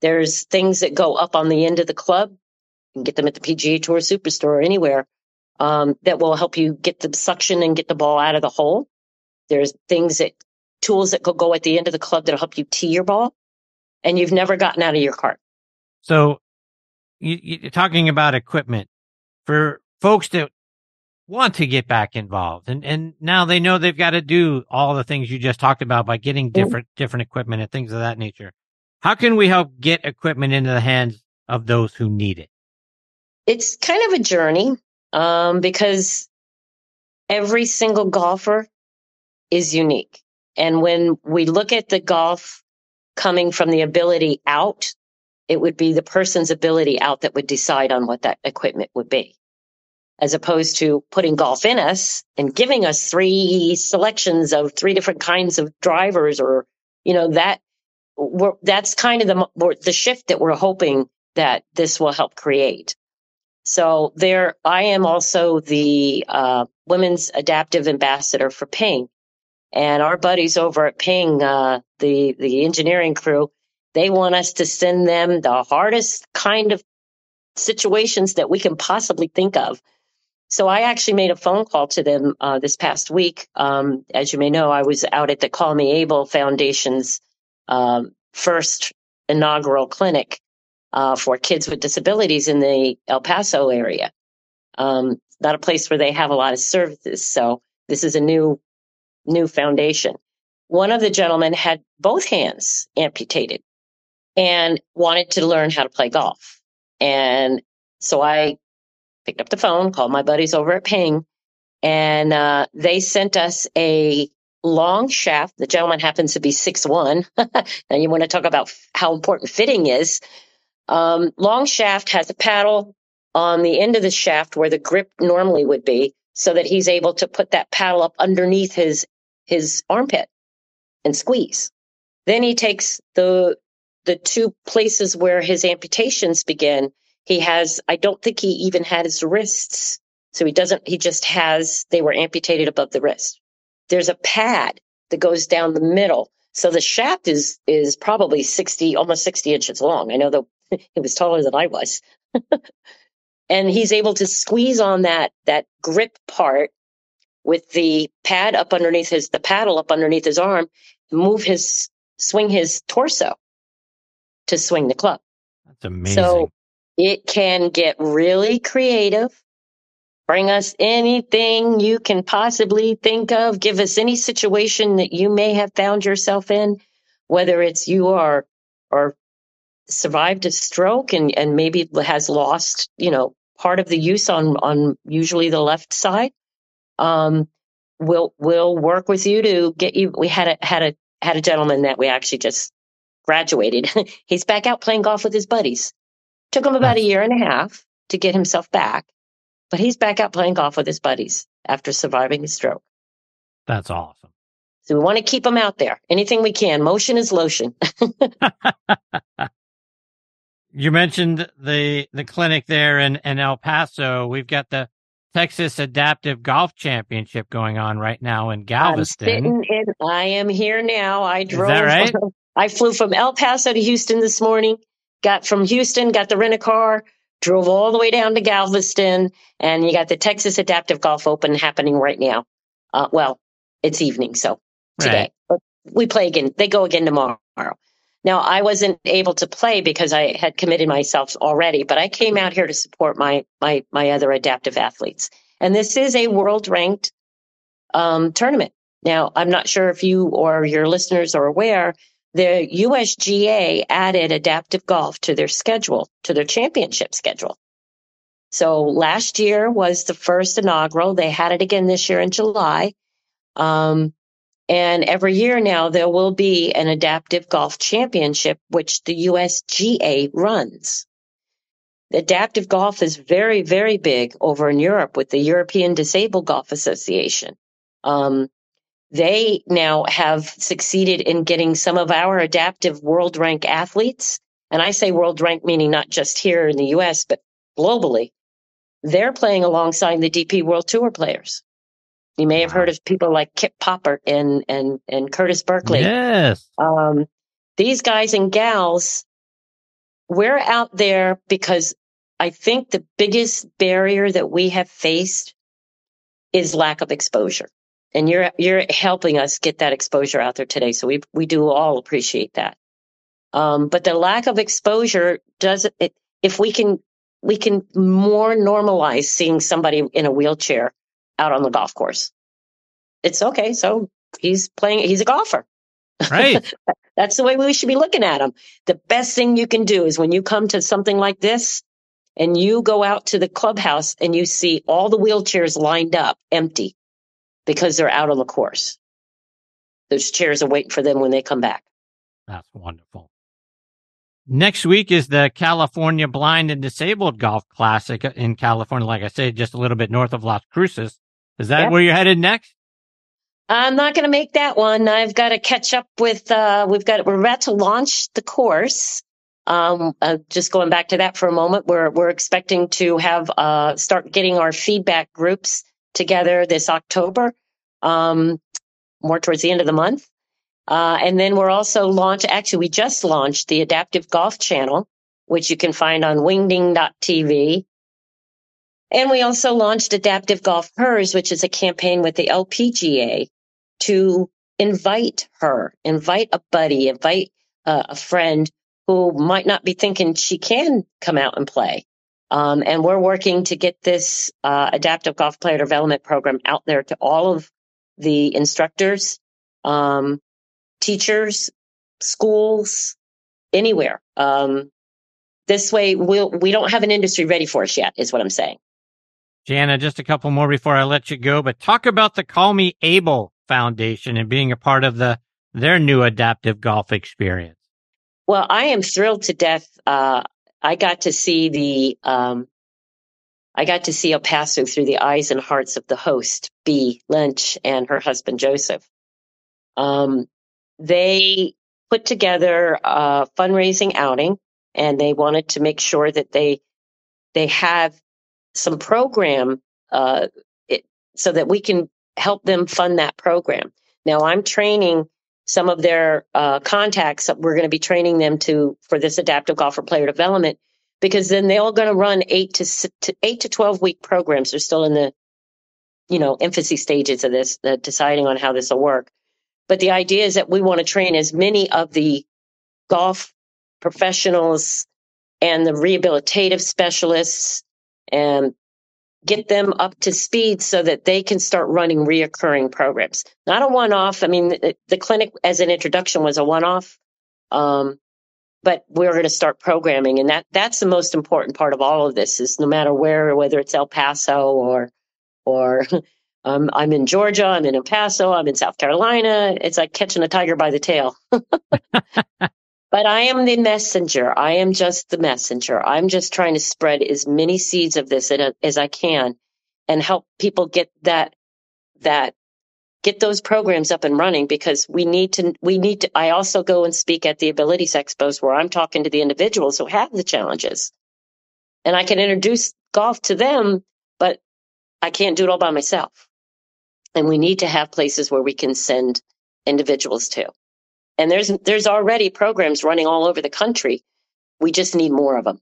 There's things that go up on the end of the club. You can get them at the PGA Tour Superstore or anywhere um, that will help you get the suction and get the ball out of the hole. There's things that tools that could go at the end of the club that'll help you tee your ball and you've never gotten out of your cart. So you, are talking about equipment for folks that want to get back involved and, and now they know they've got to do all the things you just talked about by getting mm-hmm. different, different equipment and things of that nature. How can we help get equipment into the hands of those who need it? It's kind of a journey, um, because every single golfer is unique. And when we look at the golf coming from the ability out, it would be the person's ability out that would decide on what that equipment would be. As opposed to putting golf in us and giving us three selections of three different kinds of drivers or, you know, that that's kind of the, the shift that we're hoping that this will help create. So there, I am also the uh, women's adaptive ambassador for Ping, and our buddies over at Ping, uh, the the engineering crew, they want us to send them the hardest kind of situations that we can possibly think of. So I actually made a phone call to them uh, this past week. Um, as you may know, I was out at the Call Me Able Foundation's um, first inaugural clinic uh, for kids with disabilities in the El Paso area. Um, not a place where they have a lot of services. So this is a new new foundation. One of the gentlemen had both hands amputated and wanted to learn how to play golf. And so I picked up the phone, called my buddies over at Ping, and uh, they sent us a long shaft. The gentleman happens to be six one. and you want to talk about how important fitting is. Um, long shaft has a paddle on the end of the shaft where the grip normally would be, so that he's able to put that paddle up underneath his his armpit and squeeze. Then he takes the the two places where his amputations begin. He has, I don't think he even had his wrists. So he doesn't, he just has, they were amputated above the wrist. There's a pad that goes down the middle. So the shaft is, is probably 60, almost 60 inches long. I know that he was taller than I was. and he's able to squeeze on that, that grip part with the pad up underneath his, the paddle up underneath his arm, move his, swing his torso to swing the club. That's amazing. So it can get really creative. Bring us anything you can possibly think of. Give us any situation that you may have found yourself in, whether it's you are or survived a stroke and, and maybe has lost, you know, part of the use on, on usually the left side. Um, we'll, we'll work with you to get you. We had a, had a, had a gentleman that we actually just graduated. He's back out playing golf with his buddies. Took him about a year and a half to get himself back, but he's back out playing golf with his buddies after surviving a stroke. That's awesome. So we want to keep him out there. Anything we can. Motion is lotion. you mentioned the the clinic there in, in El Paso. We've got the Texas Adaptive Golf Championship going on right now in Galveston. I'm sitting in, I am here now. I drove. Is that right? I flew from El Paso to Houston this morning got from Houston, got the rent a car, drove all the way down to Galveston, and you got the Texas Adaptive Golf Open happening right now. Uh, well, it's evening, so today. Right. But we play again. They go again tomorrow. Now, I wasn't able to play because I had committed myself already, but I came out here to support my my my other adaptive athletes. And this is a world ranked um, tournament. Now, I'm not sure if you or your listeners are aware the USGA added adaptive golf to their schedule, to their championship schedule. So last year was the first inaugural. They had it again this year in July. Um, and every year now there will be an adaptive golf championship, which the USGA runs. Adaptive golf is very, very big over in Europe with the European Disabled Golf Association. Um, they now have succeeded in getting some of our adaptive world rank athletes. And I say world rank meaning not just here in the US, but globally. They're playing alongside the DP World Tour players. You may have heard of people like Kipp Popert and, and, and Curtis Berkeley. Yes. Um, these guys and gals, we're out there because I think the biggest barrier that we have faced is lack of exposure and you're you're helping us get that exposure out there today. So we we do all appreciate that. Um, but the lack of exposure does it. If we can we can more normalize seeing somebody in a wheelchair out on the golf course. It's okay. So he's playing. He's a golfer. Right. That's the way we should be looking at him. The best thing you can do is when you come to something like this and you go out to the clubhouse and you see all the wheelchairs lined up empty because they're out on the course. Those chairs are waiting for them when they come back. That's wonderful. Next week is the California Blind and Disabled Golf Classic in California. Like I said, just a little bit north of Las Cruces. Is that yep. where you're headed next? I'm not going to make that one. I've got to catch up with, uh, we've got, we're about to launch the course. Um, uh, just going back to that for a moment, we're, we're expecting to have, uh, start getting our feedback groups together this October, um, more towards the end of the month. Uh, and then we're also launch. Actually, we just launched the Adaptive Golf Channel, which you can find on wingding.tv. And we also launched Adaptive Golf Hers, which is a campaign with the LPGA to invite her, invite a buddy, invite uh, a friend who might not be thinking she can come out and play. Um, and we're working to get this uh, adaptive golf player development program out there to all of the instructors, um, teachers, schools, anywhere. Um, this way, we'll, we don't have an industry ready for us yet, is what I'm saying. Gianna, just a couple more before I let you go, but talk about the Call Me Able Foundation and being a part of the their new adaptive golf experience. Well, I am thrilled to death. Uh, I got to see the um, I got to see El Paso through the eyes and hearts of the host, B. Lynch, and her husband Joseph. Um, they put together a fundraising outing, and they wanted to make sure that they they have some program uh, it, so that we can help them fund that program. Now, I'm training some of their uh, contacts. We're going to be training them to for this adaptive golfer player development because then they're all going to run eight to, to, eight to twelve week programs. They're still in the you know infancy stages of this, uh, deciding on how this will work. But the idea is that we want to train as many of the golf professionals and the rehabilitative specialists and get them up to speed so that they can start running reoccurring programs. Not a one off. I mean, the, the, clinic as an introduction was a one off. Um, but we're going to start programming and that that's the most important part of all of this is no matter where whether it's el paso or or um, i'm in georgia i'm in el paso i'm in south carolina it's like catching a tiger by the tail But I am the messenger. I am just the messenger. I'm just trying to spread as many seeds of this as I can and help people get that, that, get those programs up and running because we need to, we need to, I also go and speak at the abilities expos where I'm talking to the individuals who have the challenges and I can introduce golf to them, but I can't do it all by myself. And we need to have places where we can send individuals to. And there's there's already programs running all over the country. We just need more of them.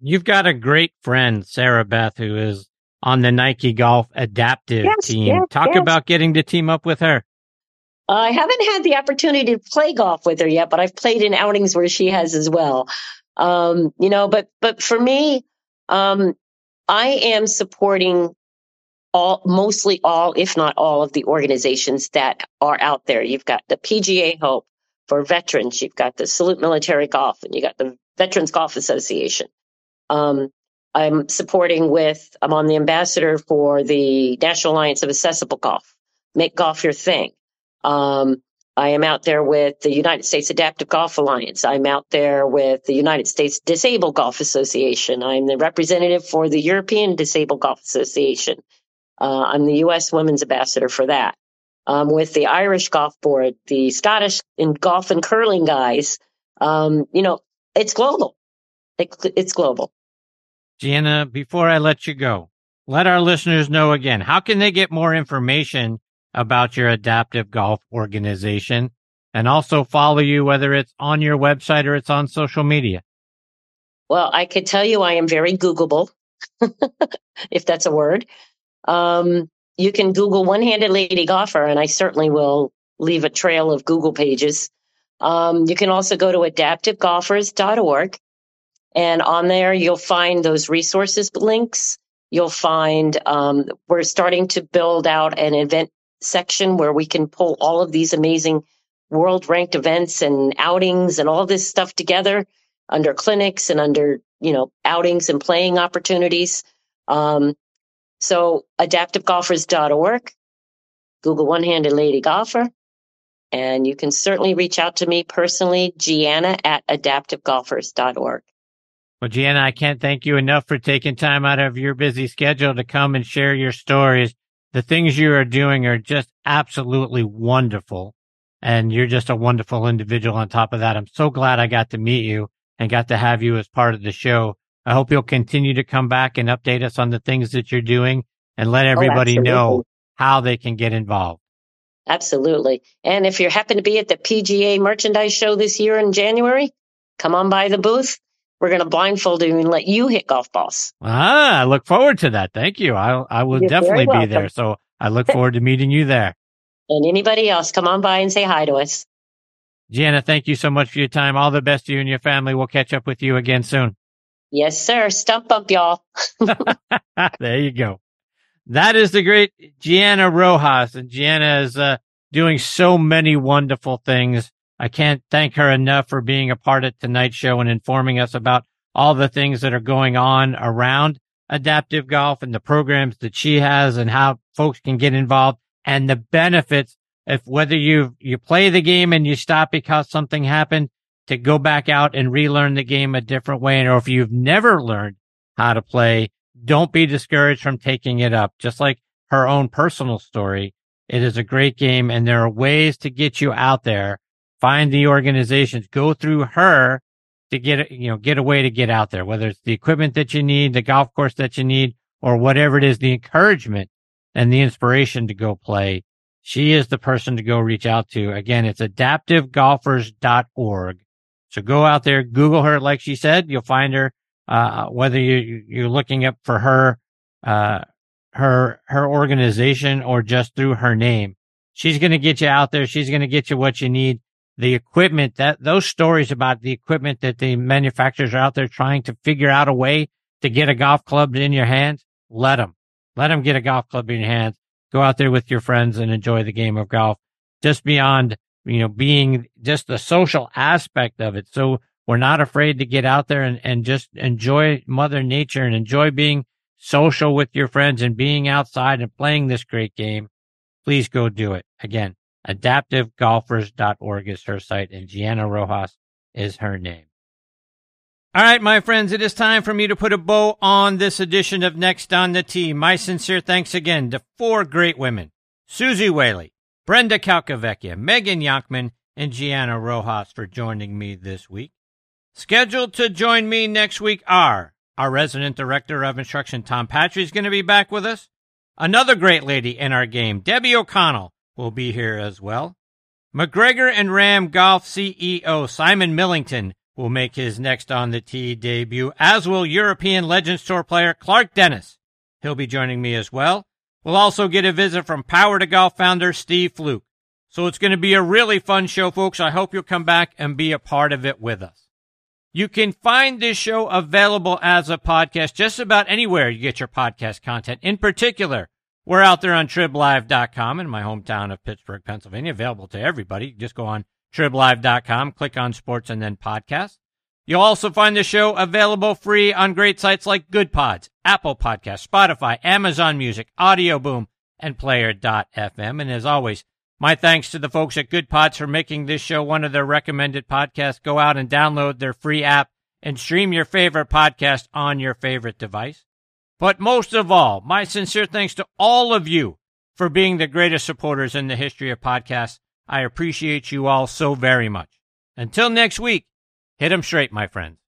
You've got a great friend, Sarah Beth, who is on the Nike Golf Adaptive yes, team. Yes, Talk yes. about getting to team up with her. I haven't had the opportunity to play golf with her yet, but I've played in outings where she has as well. Um, you know, but but for me, um, I am supporting all, mostly all, if not all, of the organizations that are out there. You've got the PGA Hope for veterans. You've got the Salute Military Golf, and you got the Veterans Golf Association. Um, I'm supporting with. I'm on the ambassador for the National Alliance of Accessible Golf. Make golf your thing. Um, I am out there with the United States Adaptive Golf Alliance. I'm out there with the United States Disabled Golf Association. I'm the representative for the European Disabled Golf Association. Uh, I'm the U.S. Women's Ambassador for that. Um, with the Irish Golf Board, the Scottish in golf and curling guys. Um, you know, it's global. It, it's global. Gianna, before I let you go, let our listeners know again how can they get more information about your adaptive golf organization and also follow you, whether it's on your website or it's on social media. Well, I could tell you I am very Googleable, if that's a word. Um, you can Google one handed lady golfer, and I certainly will leave a trail of Google pages. Um, you can also go to adaptivegolfers.org, and on there you'll find those resources links. You'll find um, we're starting to build out an event section where we can pull all of these amazing world ranked events and outings and all this stuff together under clinics and under you know outings and playing opportunities. Um, so adaptivegolfers.org, Google One Handed Lady Golfer, and you can certainly reach out to me personally, Gianna at adaptivegolfers.org. Well, Gianna, I can't thank you enough for taking time out of your busy schedule to come and share your stories. The things you are doing are just absolutely wonderful. And you're just a wonderful individual on top of that. I'm so glad I got to meet you and got to have you as part of the show. I hope you'll continue to come back and update us on the things that you're doing and let everybody oh, know how they can get involved. Absolutely. And if you happen to be at the PGA merchandise show this year in January, come on by the booth. We're going to blindfold you and let you hit golf balls. Ah, I look forward to that. Thank you. I, I will You're definitely be there. So I look forward to meeting you there. And anybody else, come on by and say hi to us. Gianna, thank you so much for your time. All the best to you and your family. We'll catch up with you again soon. Yes, sir. Stump bump, y'all. there you go. That is the great Gianna Rojas, and Gianna is uh, doing so many wonderful things. I can't thank her enough for being a part of tonight's show and informing us about all the things that are going on around adaptive golf and the programs that she has and how folks can get involved and the benefits if whether you you play the game and you stop because something happened to go back out and relearn the game a different way. Or if you've never learned how to play don't be discouraged from taking it up. Just like her own personal story it is a great game and there are ways to get you out there find the organizations go through her to get you know get a way to get out there whether it's the equipment that you need the golf course that you need or whatever it is the encouragement and the inspiration to go play. She is the person to go reach out to. Again it's adaptivegolfers.org so go out there google her like she said. You'll find her uh, whether you you're looking up for her uh, her her organization or just through her name. She's going to get you out there. She's going to get you what you need. The equipment that those stories about the equipment that the manufacturers are out there trying to figure out a way to get a golf club in your hands, let them, let them get a golf club in your hands. Go out there with your friends and enjoy the game of golf. Just beyond, you know, being just the social aspect of it. So we're not afraid to get out there and, and just enjoy mother nature and enjoy being social with your friends and being outside and playing this great game. Please go do it. Again, AdaptiveGolfers.org is her site, and Gianna Rojas is her name. All right, my friends, it is time for me to put a bow on this edition of Next on the Tee. My sincere thanks again to four great women Suzy Whaley, Brenda Calcavecchia, Megan Younkman, and Gianna Rojas for joining me this week. Scheduled to join me next week are our resident director of instruction, Tom Patri, is going to be back with us. Another great lady in our game, Debbie O'Connell, will be here as well. MacGregor and Ram Golf CEO Simon Millington will make his next on the tee debut, as will European Legends Tour player Clark Dennis. He'll be joining me as well. We'll also get a visit from Power to Golf founder Steve Fluke. So it's going to be a really fun show, folks. I hope you'll come back and be a part of it with us. You can find this show available as a podcast just about anywhere you get your podcast content. In particular, we're out there on triblive.com in my hometown of Pittsburgh, Pennsylvania, available to everybody. Just go on triblive.com, click on sports and then podcast. You'll also find the show available free on great sites like Goodpods, Apple Podcasts, Spotify, Amazon Music, Audioboom, and Player.fm. And as always, my thanks to the folks at Goodpods for making this show one of their recommended podcasts. Go out and download their free app and stream your favorite podcast on your favorite device. But most of all, my sincere thanks to all of you for being the greatest supporters in the history of podcasts. I appreciate you all so very much. Until next week, hit 'em straight, my friends.